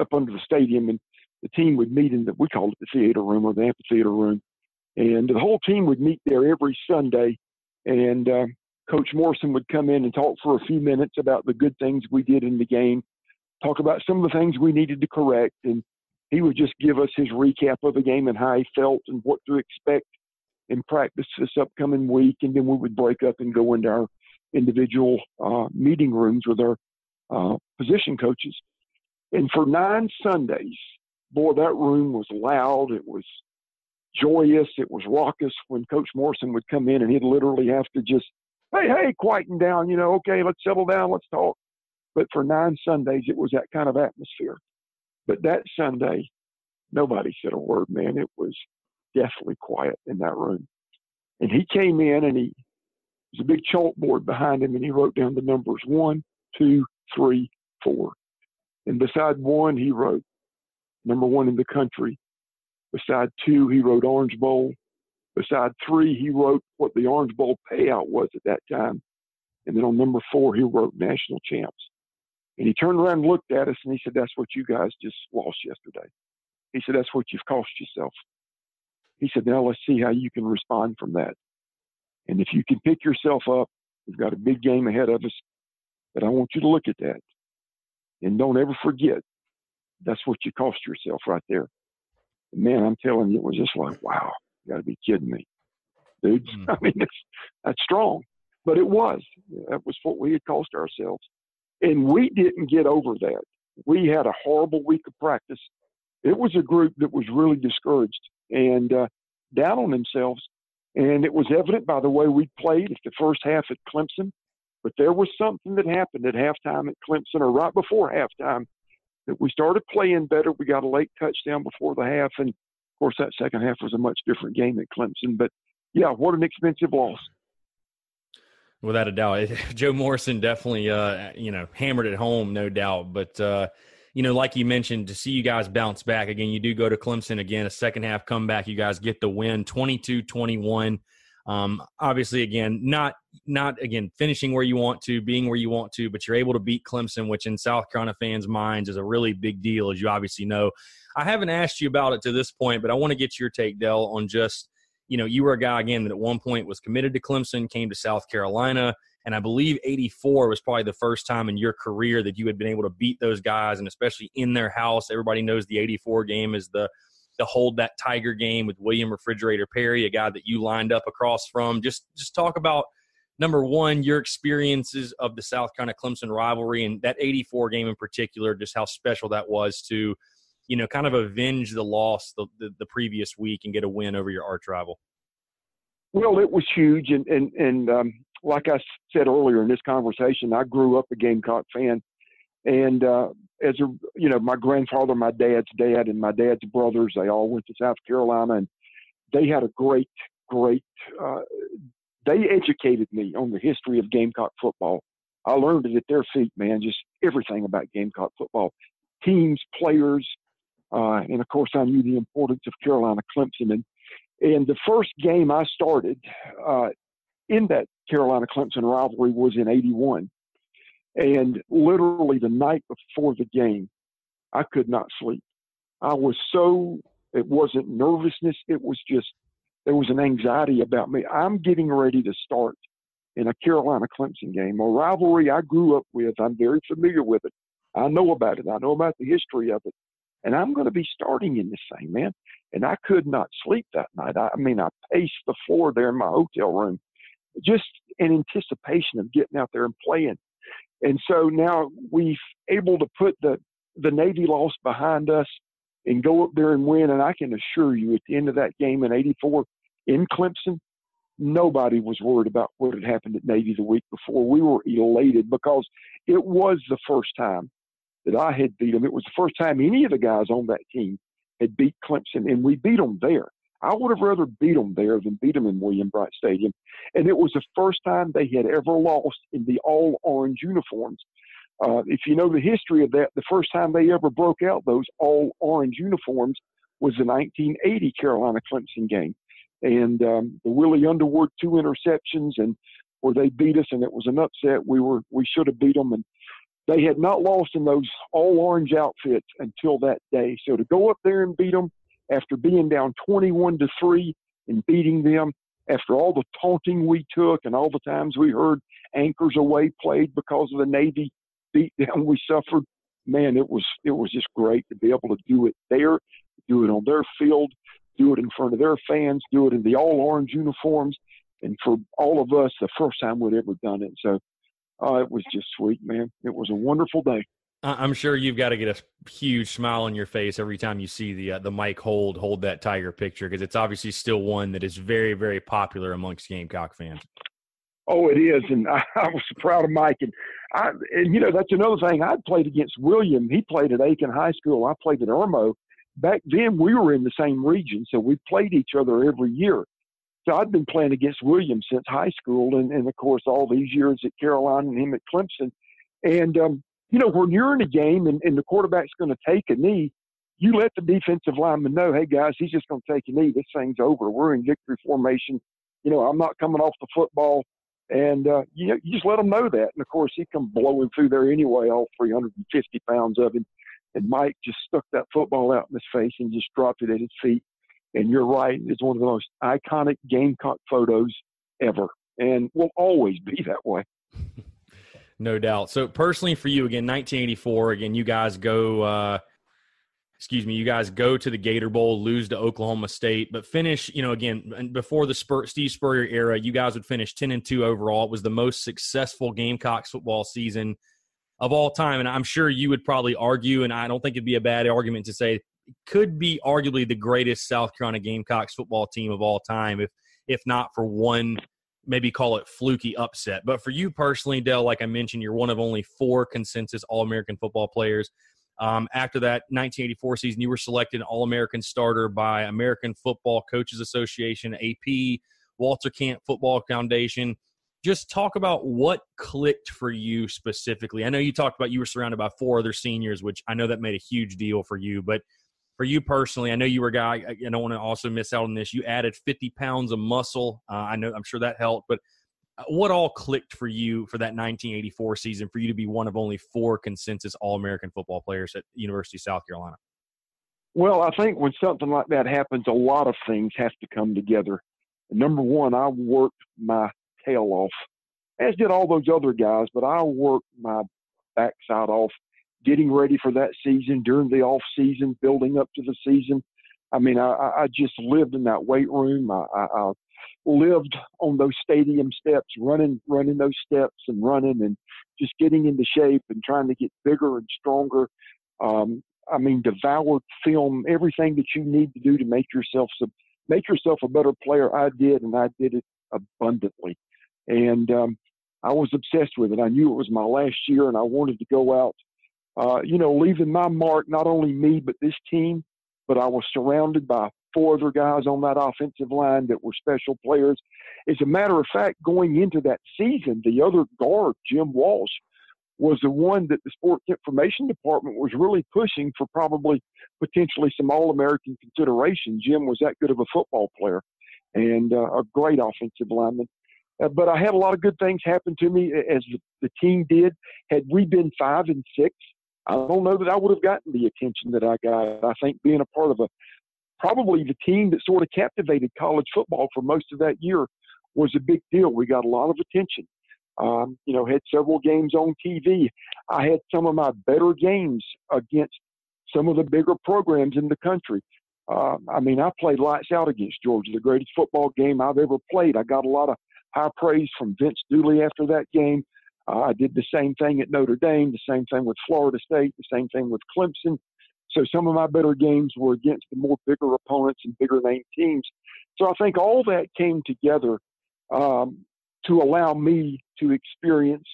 up under the stadium, and the team would meet in the we called it the theater room or the amphitheater room, and the whole team would meet there every Sunday, and uh, Coach Morrison would come in and talk for a few minutes about the good things we did in the game, talk about some of the things we needed to correct, and he would just give us his recap of the game and how he felt and what to expect in practice this upcoming week, and then we would break up and go into our individual uh, meeting rooms with our uh, position coaches. And for nine Sundays, boy, that room was loud. It was joyous. It was raucous when Coach Morrison would come in and he'd literally have to just, hey, hey, quieten down, you know, okay, let's settle down, let's talk. But for nine Sundays, it was that kind of atmosphere. But that Sunday, nobody said a word, man. It was deathly quiet in that room. And he came in and he, there's a big chalkboard behind him and he wrote down the numbers one, two, three, four. And beside one, he wrote number one in the country. Beside two, he wrote Orange Bowl. Beside three, he wrote what the Orange Bowl payout was at that time. And then on number four, he wrote national champs. And he turned around and looked at us and he said, That's what you guys just lost yesterday. He said, That's what you've cost yourself. He said, Now let's see how you can respond from that. And if you can pick yourself up, we've got a big game ahead of us. But I want you to look at that. And don't ever forget, that's what you cost yourself right there. And man, I'm telling you, it was just like, wow, you got to be kidding me, dude. Mm. I mean, it's, that's strong, but it was. That was what we had cost ourselves. And we didn't get over that. We had a horrible week of practice. It was a group that was really discouraged and uh, down on themselves. And it was evident by the way we played at the first half at Clemson. But there was something that happened at halftime at Clemson or right before halftime that we started playing better. We got a late touchdown before the half. And of course, that second half was a much different game at Clemson. But yeah, what an expensive loss. Without a doubt, Joe Morrison definitely, uh, you know, hammered it home, no doubt. But uh, you know, like you mentioned, to see you guys bounce back again, you do go to Clemson again, a second half comeback. You guys get the win, 22-21. Um, obviously, again, not not again finishing where you want to, being where you want to, but you're able to beat Clemson, which in South Carolina fans' minds is a really big deal, as you obviously know. I haven't asked you about it to this point, but I want to get your take, Del, on just you know you were a guy again that at one point was committed to Clemson, came to South Carolina, and I believe '84 was probably the first time in your career that you had been able to beat those guys, and especially in their house. Everybody knows the '84 game is the the hold that Tiger game with William Refrigerator Perry, a guy that you lined up across from. Just just talk about number one, your experiences of the South Carolina Clemson rivalry and that 84 game in particular, just how special that was to, you know, kind of avenge the loss the, the, the previous week and get a win over your arch rival. Well, it was huge. And, and, and um, like I said earlier in this conversation, I grew up a Gamecock fan. And uh, as a, you know, my grandfather, my dad's dad, and my dad's brothers, they all went to South Carolina and they had a great, great uh, they educated me on the history of Gamecock football. I learned it at their feet, man, just everything about Gamecock football, teams, players, uh, and of course, I knew the importance of Carolina Clemson. And, and the first game I started uh, in that Carolina Clemson rivalry was in 81. And literally the night before the game, I could not sleep. I was so, it wasn't nervousness, it was just there was an anxiety about me. I'm getting ready to start in a Carolina Clemson game, a rivalry I grew up with. I'm very familiar with it. I know about it. I know about the history of it. And I'm going to be starting in this thing, man. And I could not sleep that night. I, I mean, I paced the floor there in my hotel room, just in anticipation of getting out there and playing. And so now we've able to put the the Navy loss behind us and go up there and win. And I can assure you, at the end of that game in '84 in Clemson, nobody was worried about what had happened at Navy the week before. We were elated because it was the first time that I had beat them. It was the first time any of the guys on that team had beat Clemson, and we beat them there. I would have rather beat them there than beat them in William Brice Stadium. And it was the first time they had ever lost in the all orange uniforms. Uh, if you know the history of that, the first time they ever broke out those all orange uniforms was the 1980 Carolina Clemson game. And um, the Willie Underwood two interceptions, and where they beat us, and it was an upset. We were we should have beat them, and they had not lost in those all orange outfits until that day. So to go up there and beat them after being down 21 to 3 and beating them, after all the taunting we took and all the times we heard anchors aweigh played because of the Navy beatdown we suffered, man, it was it was just great to be able to do it there, do it on their field, do it in front of their fans, do it in the all orange uniforms, and for all of us, the first time we'd ever done it. So uh, it was just sweet, man. It was a wonderful day. I'm sure you've got to get a huge smile on your face every time you see the uh, the Mike Hold hold that Tiger picture because it's obviously still one that is very very popular amongst Gamecock fans. Oh, it is, and I, I was proud of Mike. And I, and you know, that's another thing. I played against William. He played at Aiken High School. I played at Irmo. Back then, we were in the same region, so we played each other every year. So I'd been playing against William since high school, and, and of course all these years at Carolina and him at Clemson. And um, you know, when you're in a game and, and the quarterback's going to take a knee, you let the defensive lineman know, hey guys, he's just going to take a knee. This thing's over. We're in victory formation. You know, I'm not coming off the football, and uh, you know, you just let them know that. And of course, he come blowing through there anyway, all 350 pounds of him. And Mike just stuck that football out in his face and just dropped it at his feet. And you're right, it's one of the most iconic Gamecock photos ever, and will always be that way. No doubt. So personally for you again, 1984, again, you guys go, uh, excuse me, you guys go to the Gator Bowl, lose to Oklahoma State, but finish, you know, again, before the Spur, Steve Spurrier era, you guys would finish 10 and 2 overall. It was the most successful Gamecocks football season of all time. And I'm sure you would probably argue, and I don't think it'd be a bad argument to say, it could be arguably the greatest South Carolina Gamecocks football team of all time, if if not for one maybe call it fluky upset. But for you personally, Del, like I mentioned, you're one of only four consensus All American football players. Um, after that 1984 season, you were selected All American starter by American Football Coaches Association, AP, Walter Camp Football Foundation. Just talk about what clicked for you specifically. I know you talked about you were surrounded by four other seniors, which I know that made a huge deal for you, but for you personally, I know you were a guy. I don't want to also miss out on this. You added 50 pounds of muscle. Uh, I know, I'm sure that helped. But uh, what all clicked for you for that 1984 season for you to be one of only four consensus All American football players at University of South Carolina? Well, I think when something like that happens, a lot of things have to come together. Number one, I worked my tail off, as did all those other guys, but I worked my backside off getting ready for that season during the off season, building up to the season. I mean, I, I just lived in that weight room. I, I, I lived on those stadium steps, running, running those steps and running and just getting into shape and trying to get bigger and stronger. Um, I mean, devoured film, everything that you need to do to make yourself some, make yourself a better player. I did, and I did it abundantly. And um, I was obsessed with it. I knew it was my last year, and I wanted to go out uh, you know, leaving my mark, not only me, but this team. But I was surrounded by four other guys on that offensive line that were special players. As a matter of fact, going into that season, the other guard, Jim Walsh, was the one that the sports information department was really pushing for probably potentially some All American consideration. Jim was that good of a football player and uh, a great offensive lineman. Uh, but I had a lot of good things happen to me as the, the team did. Had we been five and six, I don't know that I would have gotten the attention that I got. I think being a part of a probably the team that sort of captivated college football for most of that year was a big deal. We got a lot of attention. Um, you know, had several games on TV. I had some of my better games against some of the bigger programs in the country. Uh, I mean, I played lights out against Georgia, the greatest football game I've ever played. I got a lot of high praise from Vince Dooley after that game. Uh, I did the same thing at Notre Dame, the same thing with Florida State, the same thing with Clemson. So some of my better games were against the more bigger opponents and bigger name teams. So I think all that came together um, to allow me to experience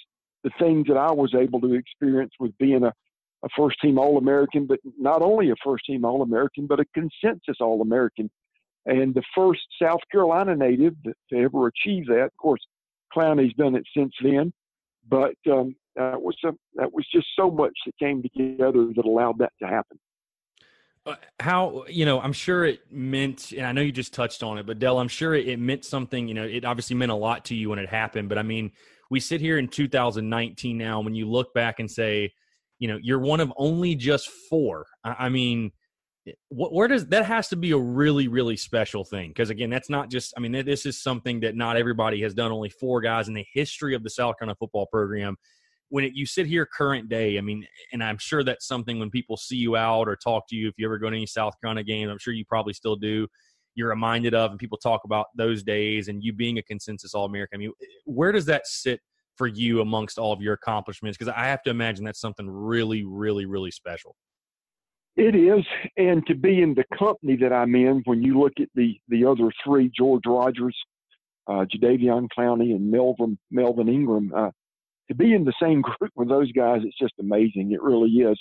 the things that I was able to experience with being a a first team All American, but not only a first team All American, but a consensus All American, and the first South Carolina native to ever achieve that. Of course, Clowney's done it since then, but um, that was a, that was just so much that came together that allowed that to happen. Uh, how you know i'm sure it meant and i know you just touched on it but del i'm sure it, it, meant something you know it obviously meant a lot to you when it happened but i mean we sit here in 2019 now when you look back and say you know you're one of only just four i, I mean where does that has to be a really really special thing because again that's not just i mean this is something that not everybody has done only four guys in the history of the south carolina football program when it, you sit here current day, I mean, and I'm sure that's something when people see you out or talk to you, if you ever go to any South Carolina game, I'm sure you probably still do. You're reminded of, and people talk about those days and you being a consensus All American. I mean, where does that sit for you amongst all of your accomplishments? Because I have to imagine that's something really, really, really special. It is, and to be in the company that I'm in, when you look at the the other three, George Rogers, uh, Jadeveon Clowney, and Melvin Melvin Ingram, uh, to be in the same group with those guys, it's just amazing. It really is.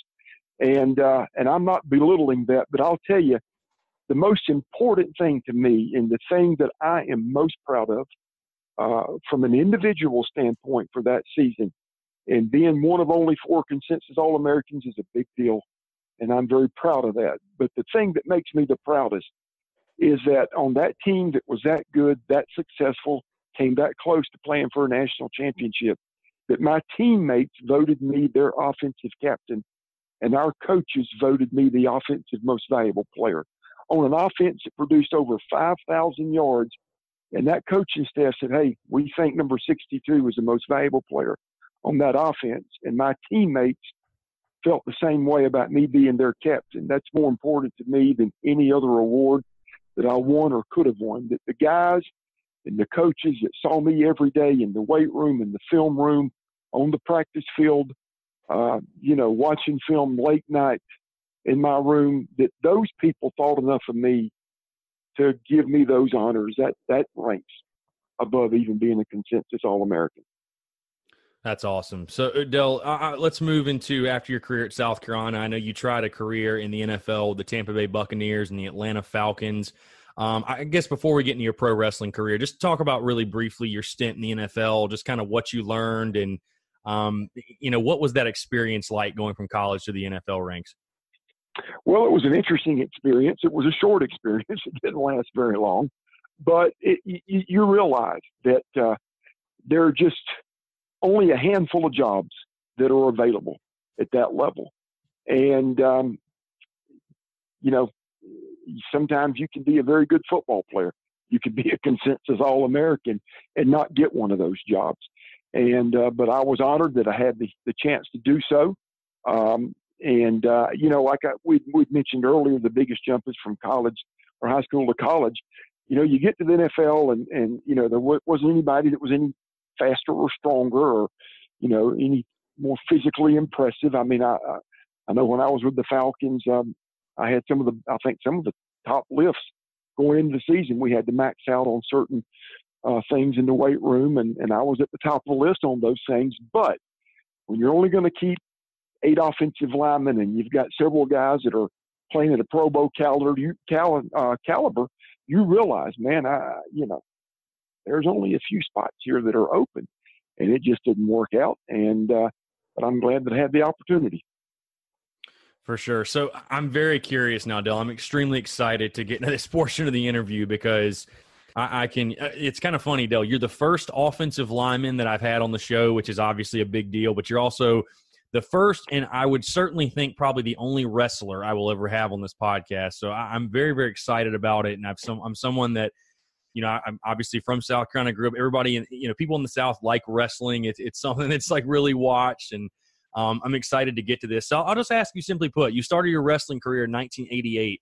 And uh, and I'm not belittling that, but I'll tell you, the most important thing to me, and the thing that I am most proud of, uh, from an individual standpoint for that season, and being one of only four consensus All Americans is a big deal, and I'm very proud of that. But the thing that makes me the proudest is that on that team that was that good, that successful, came that close to playing for a national championship, that my teammates voted me their offensive captain and our coaches voted me the offensive most valuable player. On an offense that produced over 5,000 yards, and that coaching staff said, Hey, we think number 62 was the most valuable player on that offense. And my teammates felt the same way about me being their captain. That's more important to me than any other award that I won or could have won. That the guys and the coaches that saw me every day in the weight room, in the film room, on the practice field, uh, you know, watching film late night in my room, that those people thought enough of me to give me those honors. That that ranks above even being a consensus All American. That's awesome. So, uh, Del, uh, uh, let's move into after your career at South Carolina. I know you tried a career in the NFL, the Tampa Bay Buccaneers and the Atlanta Falcons. Um, I guess before we get into your pro wrestling career, just talk about really briefly your stint in the NFL, just kind of what you learned and um, you know, what was that experience like going from college to the NFL ranks? Well, it was an interesting experience. It was a short experience. It didn't last very long, but it, you, you, realize that uh, there are just only a handful of jobs that are available at that level, and um, you know, sometimes you can be a very good football player. You could be a consensus All American and not get one of those jobs and uh, but I was honored that I had the, the chance to do so. Um, and uh, you know, like I, we we mentioned earlier, the biggest jump is from college or high school to college. You know, you get to the NFL, and and you know there wasn't anybody that was any faster or stronger or you know any more physically impressive. I mean, I I know when I was with the Falcons, um, I had some of the I think some of the top lifts going into the season. We had to max out on certain uh, things in the weight room, and, and I was at the top of the list on those things. But when you're only going to keep eight offensive linemen and you've got several guys that are playing at a Pro Bowl caliber, you, cal, uh, caliber, you realize, man, I you know, there's only a few spots here that are open, and it just didn't work out. And uh, but I'm glad that I had the opportunity. For sure. So I'm very curious now, Del. I'm extremely excited to get into this portion of the interview because I, I can. Uh, it's kind of funny, Del. You're the first offensive lineman that I've had on the show, which is obviously a big deal. But you're also the first, and I would certainly think probably the only wrestler I will ever have on this podcast. So I, am very, very excited about it, and I've some, I'm someone that you know, I'm obviously from South Carolina. Grew up. Everybody, in, you know, people in the South like wrestling. It's it's something that's like really watched, and um, I'm excited to get to this. So I'll just ask you simply put: You started your wrestling career in 1988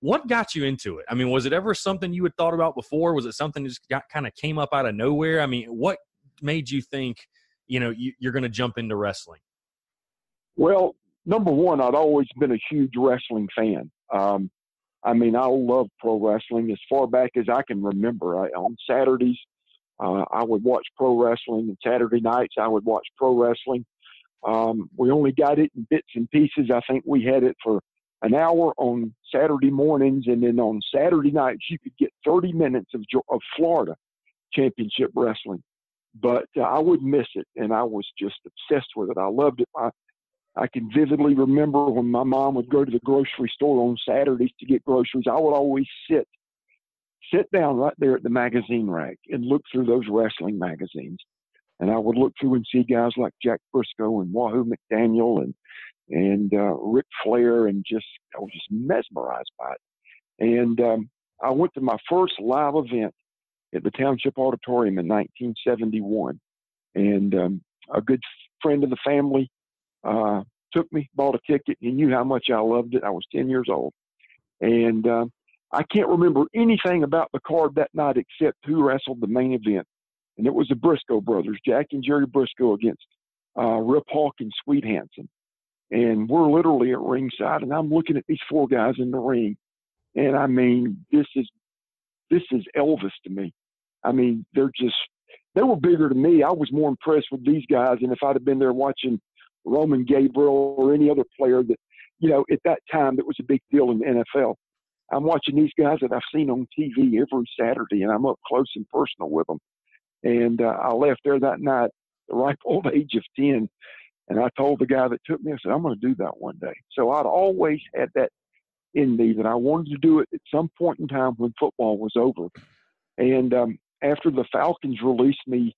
what got you into it? I mean, was it ever something you had thought about before? Was it something that just got kind of came up out of nowhere? I mean, what made you think, you know, you, are going to jump into wrestling? Well, number one, I'd always been a huge wrestling fan. Um, I mean, I love pro wrestling as far back as I can remember. I, on Saturdays, uh, I would watch pro wrestling, and Saturday nights I would watch pro wrestling. Um, we only got it in bits and pieces. I think we had it for an hour on Saturday mornings, and then on Saturday nights you could get 30 minutes of of Florida championship wrestling. But uh, I would miss it, and I was just obsessed with it. I loved it. I, I can vividly remember when my mom would go to the grocery store on Saturdays to get groceries. I would always sit sit down right there at the magazine rack and look through those wrestling magazines. And I would look through and see guys like Jack Brisco and Wahoo McDaniel and and uh, Ric Flair, and just I was just mesmerized by it. And um, I went to my first live event at the Township Auditorium in 1971, and um, a good friend of the family uh, took me, bought a ticket. He knew how much I loved it. I was 10 years old, and uh, I can't remember anything about the card that night except who wrestled the main event, and it was the Brisco brothers, Jack and Jerry Brisco against uh, Rip Hawk and Swede Hanson. And we're literally at ringside, and I'm looking at these four guys in the ring, and I mean, this is this is Elvis to me. I mean, they're just they were bigger than me. I was more impressed with these guys, and if I'd have been there watching Roman Gabriel or any other player that, you know, at that time that was a big deal in the NFL. I'm watching these guys that I've seen on TV every Saturday, and I'm up close and personal with them. And uh, I left there that night, the ripe old age of 10, and I told the guy that took me, I said, I'm going to do that one day. So I'd always had that in me that I wanted to do it at some point in time when football was over. And um, after the Falcons released me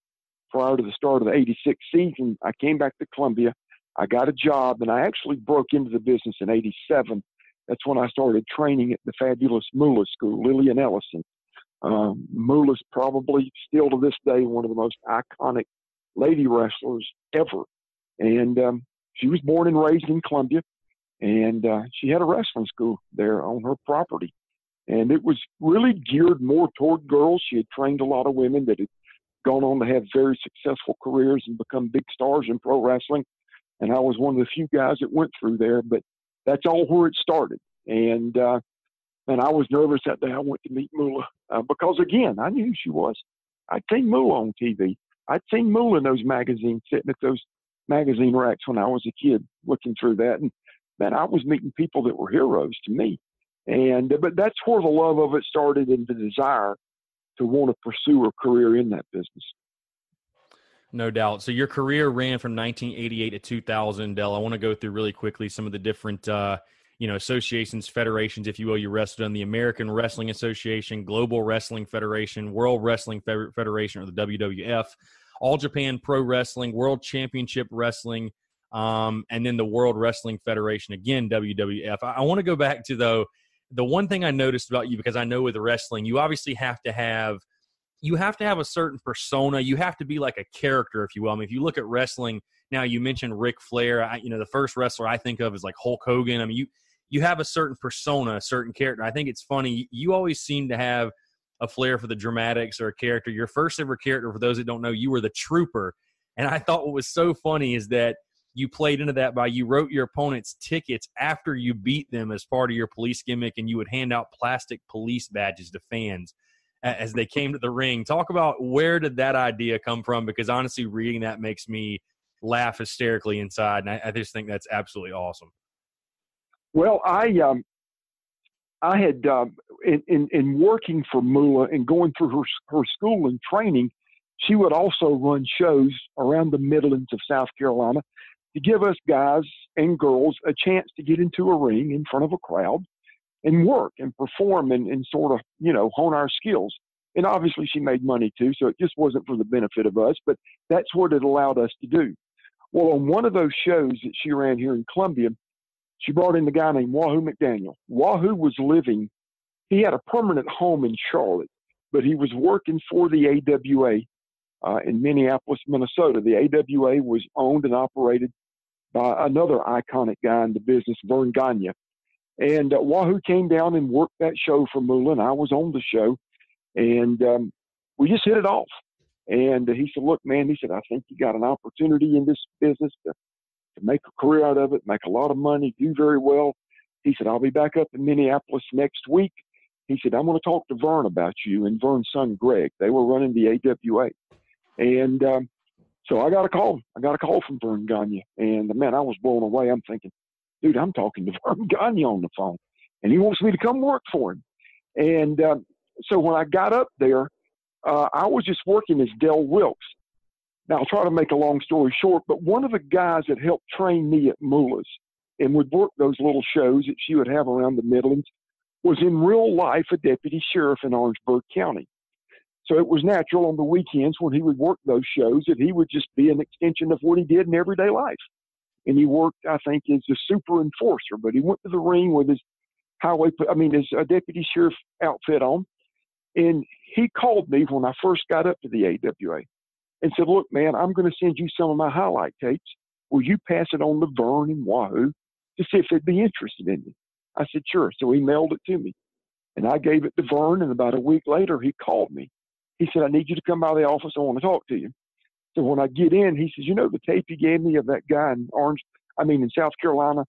prior to the start of the 86 season, I came back to Columbia. I got a job, and I actually broke into the business in 87 that's when I started training at the fabulous Moolah School, Lillian Ellison. Um, Moolah's probably still to this day one of the most iconic lady wrestlers ever. And um, she was born and raised in Columbia, and uh, she had a wrestling school there on her property. And it was really geared more toward girls. She had trained a lot of women that had gone on to have very successful careers and become big stars in pro wrestling. And I was one of the few guys that went through there. But that's all where it started. And uh, and I was nervous that day. I went to meet Moolah uh, because again, I knew who she was. I'd seen Moolah on TV. I'd seen Moolah in those magazines, sitting at those magazine racks when I was a kid, looking through that. And man, I was meeting people that were heroes to me. And but that's where the love of it started and the desire to want to pursue a career in that business. No doubt. So your career ran from 1988 to 2000. Del. I want to go through really quickly some of the different, uh, you know, associations, federations, if you will. You wrestled on the American Wrestling Association, Global Wrestling Federation, World Wrestling Federation, or the WWF, All Japan Pro Wrestling, World Championship Wrestling, um, and then the World Wrestling Federation. Again, WWF. I, I want to go back to though the one thing I noticed about you because I know with wrestling, you obviously have to have you have to have a certain persona. You have to be like a character, if you will. I mean, if you look at wrestling now, you mentioned Ric Flair. I, you know, the first wrestler I think of is like Hulk Hogan. I mean, you you have a certain persona, a certain character. I think it's funny. You always seem to have a flair for the dramatics or a character. Your first ever character, for those that don't know, you were the Trooper. And I thought what was so funny is that you played into that by you wrote your opponent's tickets after you beat them as part of your police gimmick, and you would hand out plastic police badges to fans as they came to the ring. Talk about where did that idea come from? Because honestly, reading that makes me laugh hysterically inside, and I, I just think that's absolutely awesome. Well, I um, I had um, in, in, in working for Moolah and going through her her school and training, she would also run shows around the Midlands of South Carolina to give us guys and girls a chance to get into a ring in front of a crowd and work and perform and, and sort of, you know, hone our skills. And obviously she made money too, so it just wasn't for the benefit of us, but that's what it allowed us to do. Well, on one of those shows that she ran here in Columbia, she brought in the guy named Wahoo McDaniel. Wahoo was living, he had a permanent home in Charlotte, but he was working for the AWA uh, in Minneapolis, Minnesota. The AWA was owned and operated by another iconic guy in the business, Verne Gagne. And uh, Wahoo came down and worked that show for Moolah. I was on the show, and um, we just hit it off. And uh, he said, "Look, man," he said, "I think you got an opportunity in this business to, to make a career out of it, make a lot of money, do very well." He said, "I'll be back up in Minneapolis next week." He said, "I'm going to talk to Verne about you and Verne's son Greg. They were running the AWA." And um, So I got a call. I got a call from Verne Gagne, and man, I was blown away. I'm thinking, dude, I'm talking to Verne Gagne on the phone, and he wants me to come work for him. And uh, so when I got up there, uh, I was just working as Del Wilkes. Now I'll try to make a long story short, but one of the guys that helped train me at Moolah's and would work those little shows that she would have around the Midlands was in real life a deputy sheriff in Orangeburg County. So it was natural on the weekends when he would work those shows that he would just be an extension of what he did in everyday life. And he worked, I think, as a super enforcer, but he went to the ring with his highway, I mean, his uh, deputy sheriff outfit on. And he called me when I first got up to the AWA and said, Look, man, I'm going to send you some of my highlight tapes. Will you pass it on to Verne and Wahoo to see if they'd be interested in me? I said, Sure. So he mailed it to me. And I gave it to Verne. and about a week later, he called me. He said, I need you to come by the office. I want to talk to you. So when I get in, he says, You know the tape you gave me of that guy in Orange, I mean, in South Carolina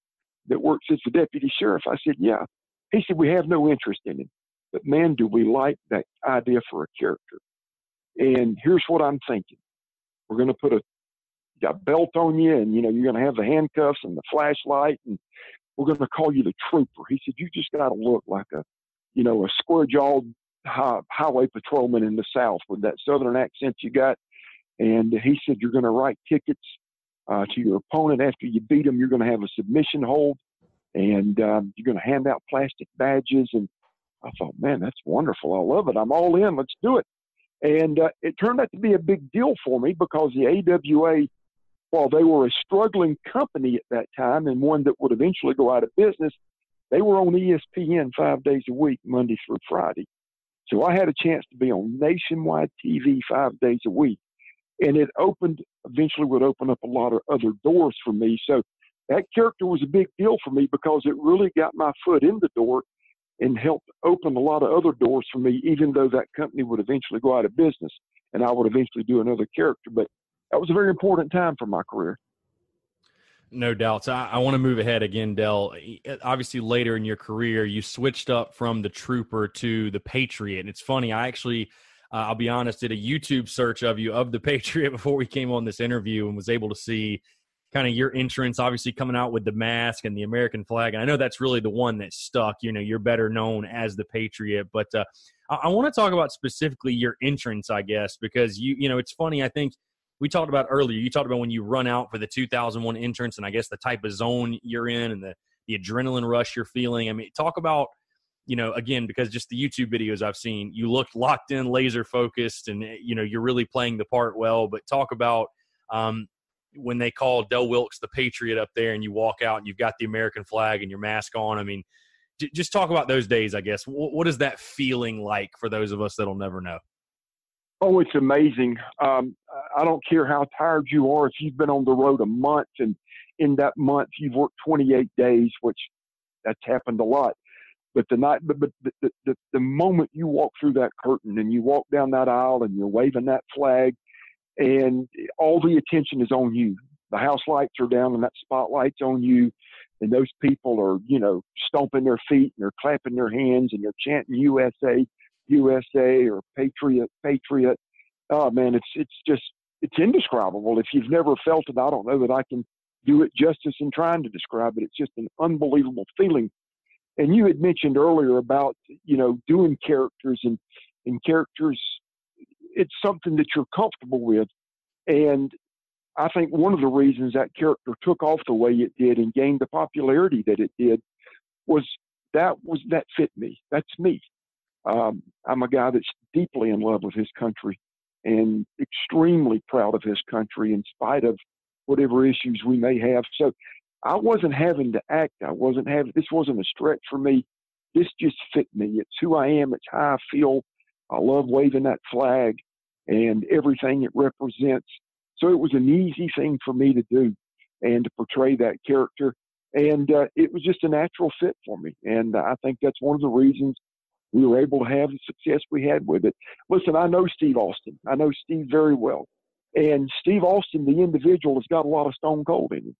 that works as the deputy sheriff? I said, Yeah. He said, We have no interest in him. But man, do we like that idea for a character. And here's what I'm thinking we're going to put a, a belt on you, and you know, you're going to have the handcuffs and the flashlight, and we're going to call you the trooper. He said, You just got to look like a, you know, a square jawed highway patrolman in the South with that Southern accent you got. And he said, You're going to write tickets uh, to your opponent after you beat them. You're going to have a submission hold and um, you're going to hand out plastic badges. And I thought, man, that's wonderful. I love it. I'm all in. Let's do it. And uh, it turned out to be a big deal for me because the AWA, while they were a struggling company at that time and one that would eventually go out of business, they were on ESPN five days a week, Monday through Friday. So I had a chance to be on nationwide TV five days a week. And it opened, eventually would open up a lot of other doors for me. So that character was a big deal for me because it really got my foot in the door and helped open a lot of other doors for me, even though that company would eventually go out of business and I would eventually do another character. But that was a very important time for my career. No doubts. I, I want to move ahead again, Del. Obviously, later in your career, you switched up from the Trooper to the Patriot. And it's funny, I actually, uh, I'll be honest, did a YouTube search of you of the Patriot before we came on this interview and was able to see kind of your entrance, obviously coming out with the mask and the American flag. And I know that's really the one that stuck. You know, you're better known as the Patriot. But uh, I, I want to talk about specifically your entrance, I guess, because you, you know, it's funny. I think – we talked about earlier. You talked about when you run out for the 2001 entrance, and I guess the type of zone you're in and the the adrenaline rush you're feeling. I mean, talk about you know again because just the YouTube videos I've seen, you look locked in, laser focused, and eh, you know you're really playing the part well. But talk about um, when they call Del Wilkes the Patriot up there, and you walk out and you've got the American flag and your mask on. I mean, j- just talk about those days. I guess w- what is that feeling like for those of us that'll never know? Oh, it's amazing. Um, I don't care how tired you are. If you've been on the road a month and in that month you've worked 28 days, which that's happened a lot. But the night, but, but the, the, the moment you walk through that curtain and you walk down that aisle and you're waving that flag, and all the attention is on you. The house lights are down and that spotlight's on you, and those people are, you know, stomping their feet and they're clapping their hands and they're chanting USA USA or Patriot, Patriot. Oh man, it's it's just it's indescribable. If you've never felt it, I don't know that I can do it justice in trying to describe it. It's just an unbelievable feeling. And you had mentioned earlier about you know doing characters and and characters. It's something that you're comfortable with, and I think one of the reasons that character took off the way it did and gained the popularity that it did was that was that fit me. That's me. Um, I'm a guy that's deeply in love with his country and extremely proud of his country in spite of whatever issues we may have. So I wasn't having to act. I wasn't having, this wasn't a stretch for me. This just fit me. It's who I am. It's how I feel. I love waving that flag and everything it represents. So it was an easy thing for me to do and to portray that character. And uh, it was just a natural fit for me. And I think that's one of the reasons we were able to have the success we had with it. Listen, I know Steve Austin. I know Steve very well. And Steve Austin, the individual, has got a lot of stone cold in him.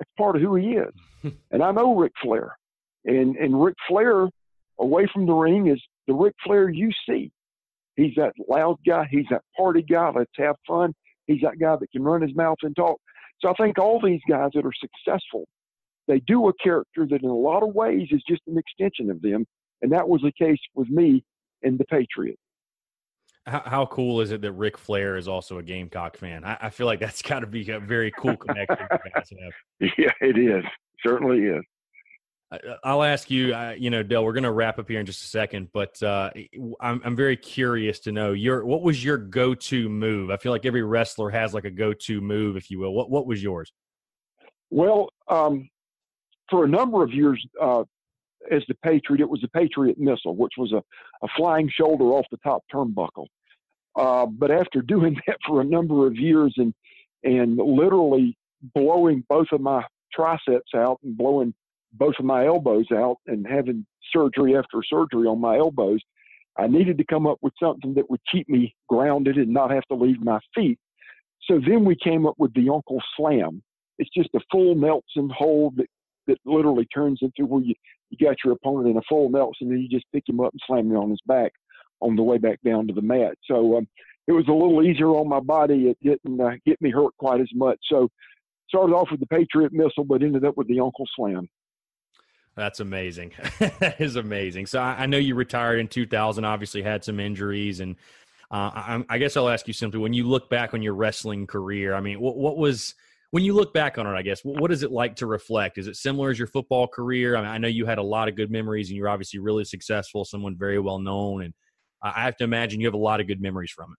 That's part of who he is. and I know Ric Flair. And and Ric Flair away from the ring is the Ric Flair you see. He's that loud guy, he's that party guy, let's have fun. He's that guy that can run his mouth and talk. So I think all these guys that are successful, they do a character that in a lot of ways is just an extension of them. And that was the case with me in the Patriot. How, how cool is it that Ric Flair is also a Gamecock fan? I, I feel like that's got to be a very cool connection. yeah, it is. Certainly is. I'll ask you, uh, you know, Dale, we're going to wrap up here in just a second, but uh, I'm, I'm very curious to know your what was your go-to move? I feel like every wrestler has like a go-to move, if you will. What what was yours? Well, um, for a number of years, uh, as the Patriot, it was the Patriot missile, which was a, a flying shoulder off the top turnbuckle. Uh, but after doing that for a number of years and and literally blowing both of my triceps out and blowing both of my elbows out and having surgery after surgery on my elbows, I needed to come up with something that would keep me grounded and not have to leave my feet. So then we came up with the Uncle Slam. It's just a full Nelson hold that, that literally turns into where you, you got your opponent in a full Nelson and then you just pick him up and slam him on his back on the way back down to the mat. So um, it was a little easier on my body. It didn't uh, get me hurt quite as much. So started off with the Patriot missile, but ended up with the Uncle Slam. That's amazing. that is amazing. So I, I, know you retired in 2000. Obviously, had some injuries, and uh, I, I, guess I'll ask you simply: when you look back on your wrestling career, I mean, what, what was when you look back on it? I guess what, is it like to reflect? Is it similar as your football career? I mean, I know you had a lot of good memories, and you're obviously really successful, someone very well known, and I have to imagine you have a lot of good memories from it.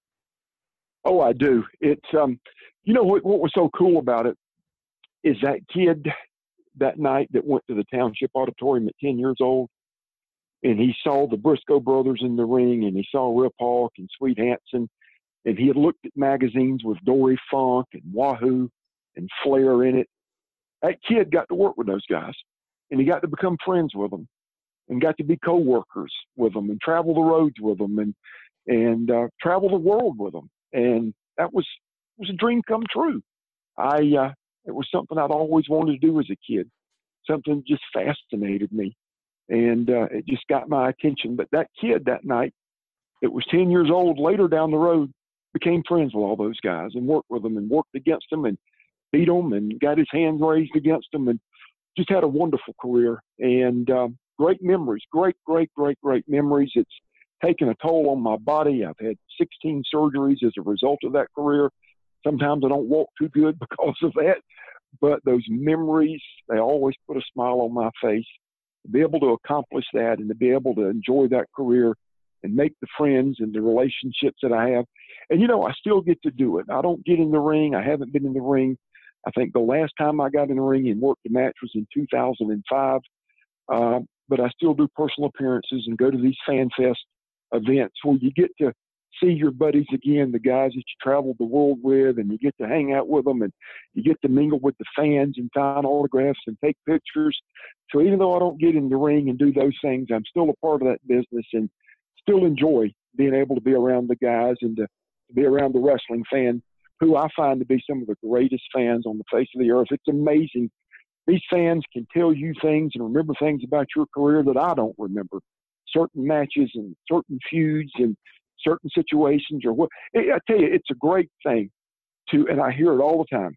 Oh, I do. It's um, you know what, what was so cool about it is that kid that night that went to the township auditorium at 10 years old and he saw the Brisco brothers in the ring and he saw Rip Hawk and Swede Hanson and he had looked at magazines with Dory Funk and Wahoo and Flair in it. That kid got to work with those guys and he got to become friends with them and got to be co-workers with them and travel the roads with them and and uh, travel the world with them and that was was a dream come true. I uh, it was something I'd always wanted to do as a kid. Something just fascinated me, and uh, it just got my attention. But that kid that night, that was 10 years old, later down the road, became friends with all those guys and worked with them and worked against them and beat him and got his hands raised against him and just had a wonderful career and um, great memories, great, great, great, great memories. It's taken a toll on my body. I've had 16 surgeries as a result of that career. Sometimes I don't walk too good because of that, but those memories, they always put a smile on my face. To be able to accomplish that and to be able to enjoy that career and make the friends and the relationships that I have. And, you know, I still get to do it. I don't get in the ring. I haven't been in the ring. I think the last time I got in the ring and worked a match was in 2005. Uh, but I still do personal appearances and go to these fan fest events where you get to see your buddies again, the guys that you traveled the world with, and you get to hang out with them and you get to mingle with the fans and sign autographs and take pictures. So even though I don't get in the ring and do those things, I'm still a part of that business and still enjoy being able to be around the guys and to, to be around the wrestling fan who I find to be some of the greatest fans on the face of the earth. It's amazing. These fans can tell you things and remember things about your career that I don't remember certain matches and certain feuds and certain situations or what. I tell you, it's a great thing to, and I hear it all the time.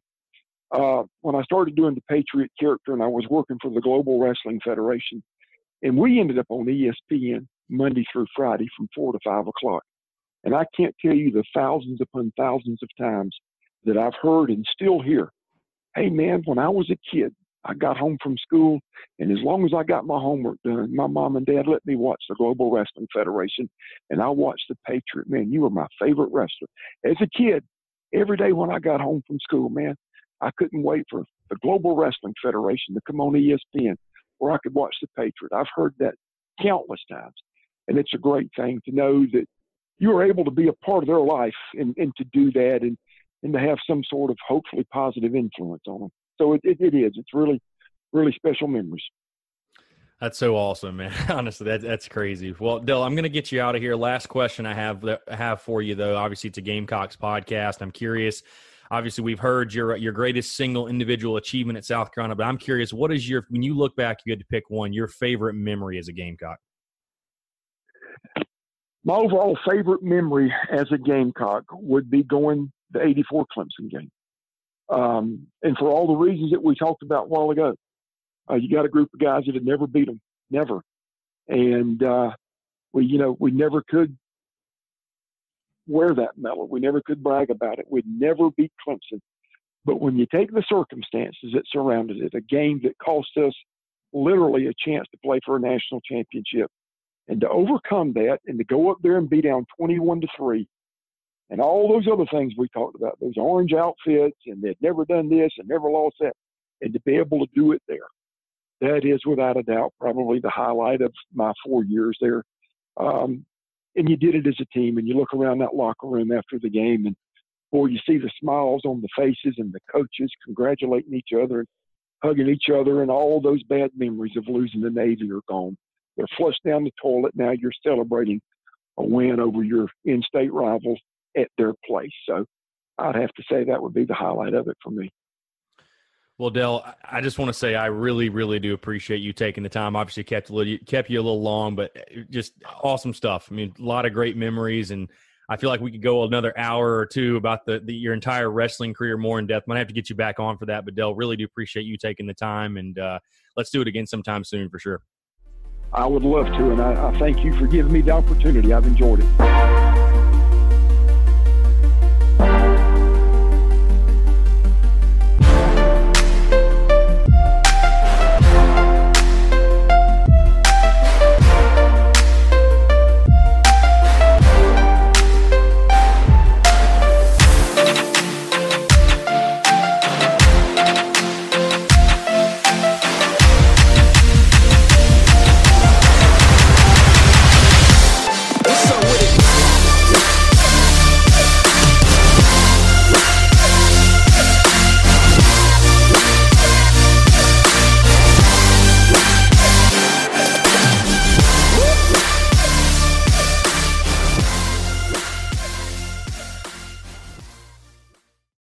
Uh, when I started doing the Patriot character and I was working for the Global Wrestling Federation, and we ended up on ESPN Monday through Friday from four to five o'clock. And I can't tell you the thousands upon thousands of times that I've heard and still hear. Hey man, when I was a kid, I got home from school, and as long as I got my homework done, my mom and dad let me watch the Global Wrestling Federation, and I watched the Patriot. Man, you were my favorite wrestler. As a kid, every day when I got home from school, man, I couldn't wait for the Global Wrestling Federation to come on ESPN where I could watch the Patriot. I've heard that countless times, and it's a great thing to know that you are able to be a part of their life and, and to do that and, and to have some sort of hopefully positive influence on them. So it, it, it is. It's really, really special memories. That's so awesome, man. Honestly, that, that's crazy. Well, Del, I'm going to get you out of here. Last question I have I have for you, though. Obviously, it's a Gamecocks podcast. I'm curious. Obviously, we've heard your your greatest single individual achievement at South Carolina, but I'm curious, what is your when you look back, you had to pick one, your favorite memory as a Gamecock? My overall favorite memory as a Gamecock would be going the 84 Clemson game. Um, and for all the reasons that we talked about a while ago, uh, you got a group of guys that had never beat them, never. And uh, we, you know, we never could wear that medal. We never could brag about it. We'd never beat Clemson. But when you take the circumstances that surrounded it, a game that cost us literally a chance to play for a national championship, and to overcome that and to go up there and be down 21 to 3 and all those other things we talked about, those orange outfits, and they'd never done this and never lost that, and to be able to do it there, that is without a doubt probably the highlight of my four years there. Um, and you did it as a team, and you look around that locker room after the game, and boy, you see the smiles on the faces and the coaches congratulating each other and hugging each other, and all those bad memories of losing the Navy are gone. They're flushed down the toilet. Now you're celebrating a win over your in-state rivals at their place. So I'd have to say that would be the highlight of it for me. Well, Del, I just want to say I really, really do appreciate you taking the time. Obviously, kept a little, kept you a little long, but uh, just awesome stuff. I mean, a lot of great memories, and I feel like we could go another hour or two about the, the your entire wrestling career more in depth. Might have to get you back on for that, but Del, really do appreciate you taking the time, and uh, let's do it again sometime soon for sure. I would love to, and I, I thank you for giving me the opportunity. I've enjoyed it.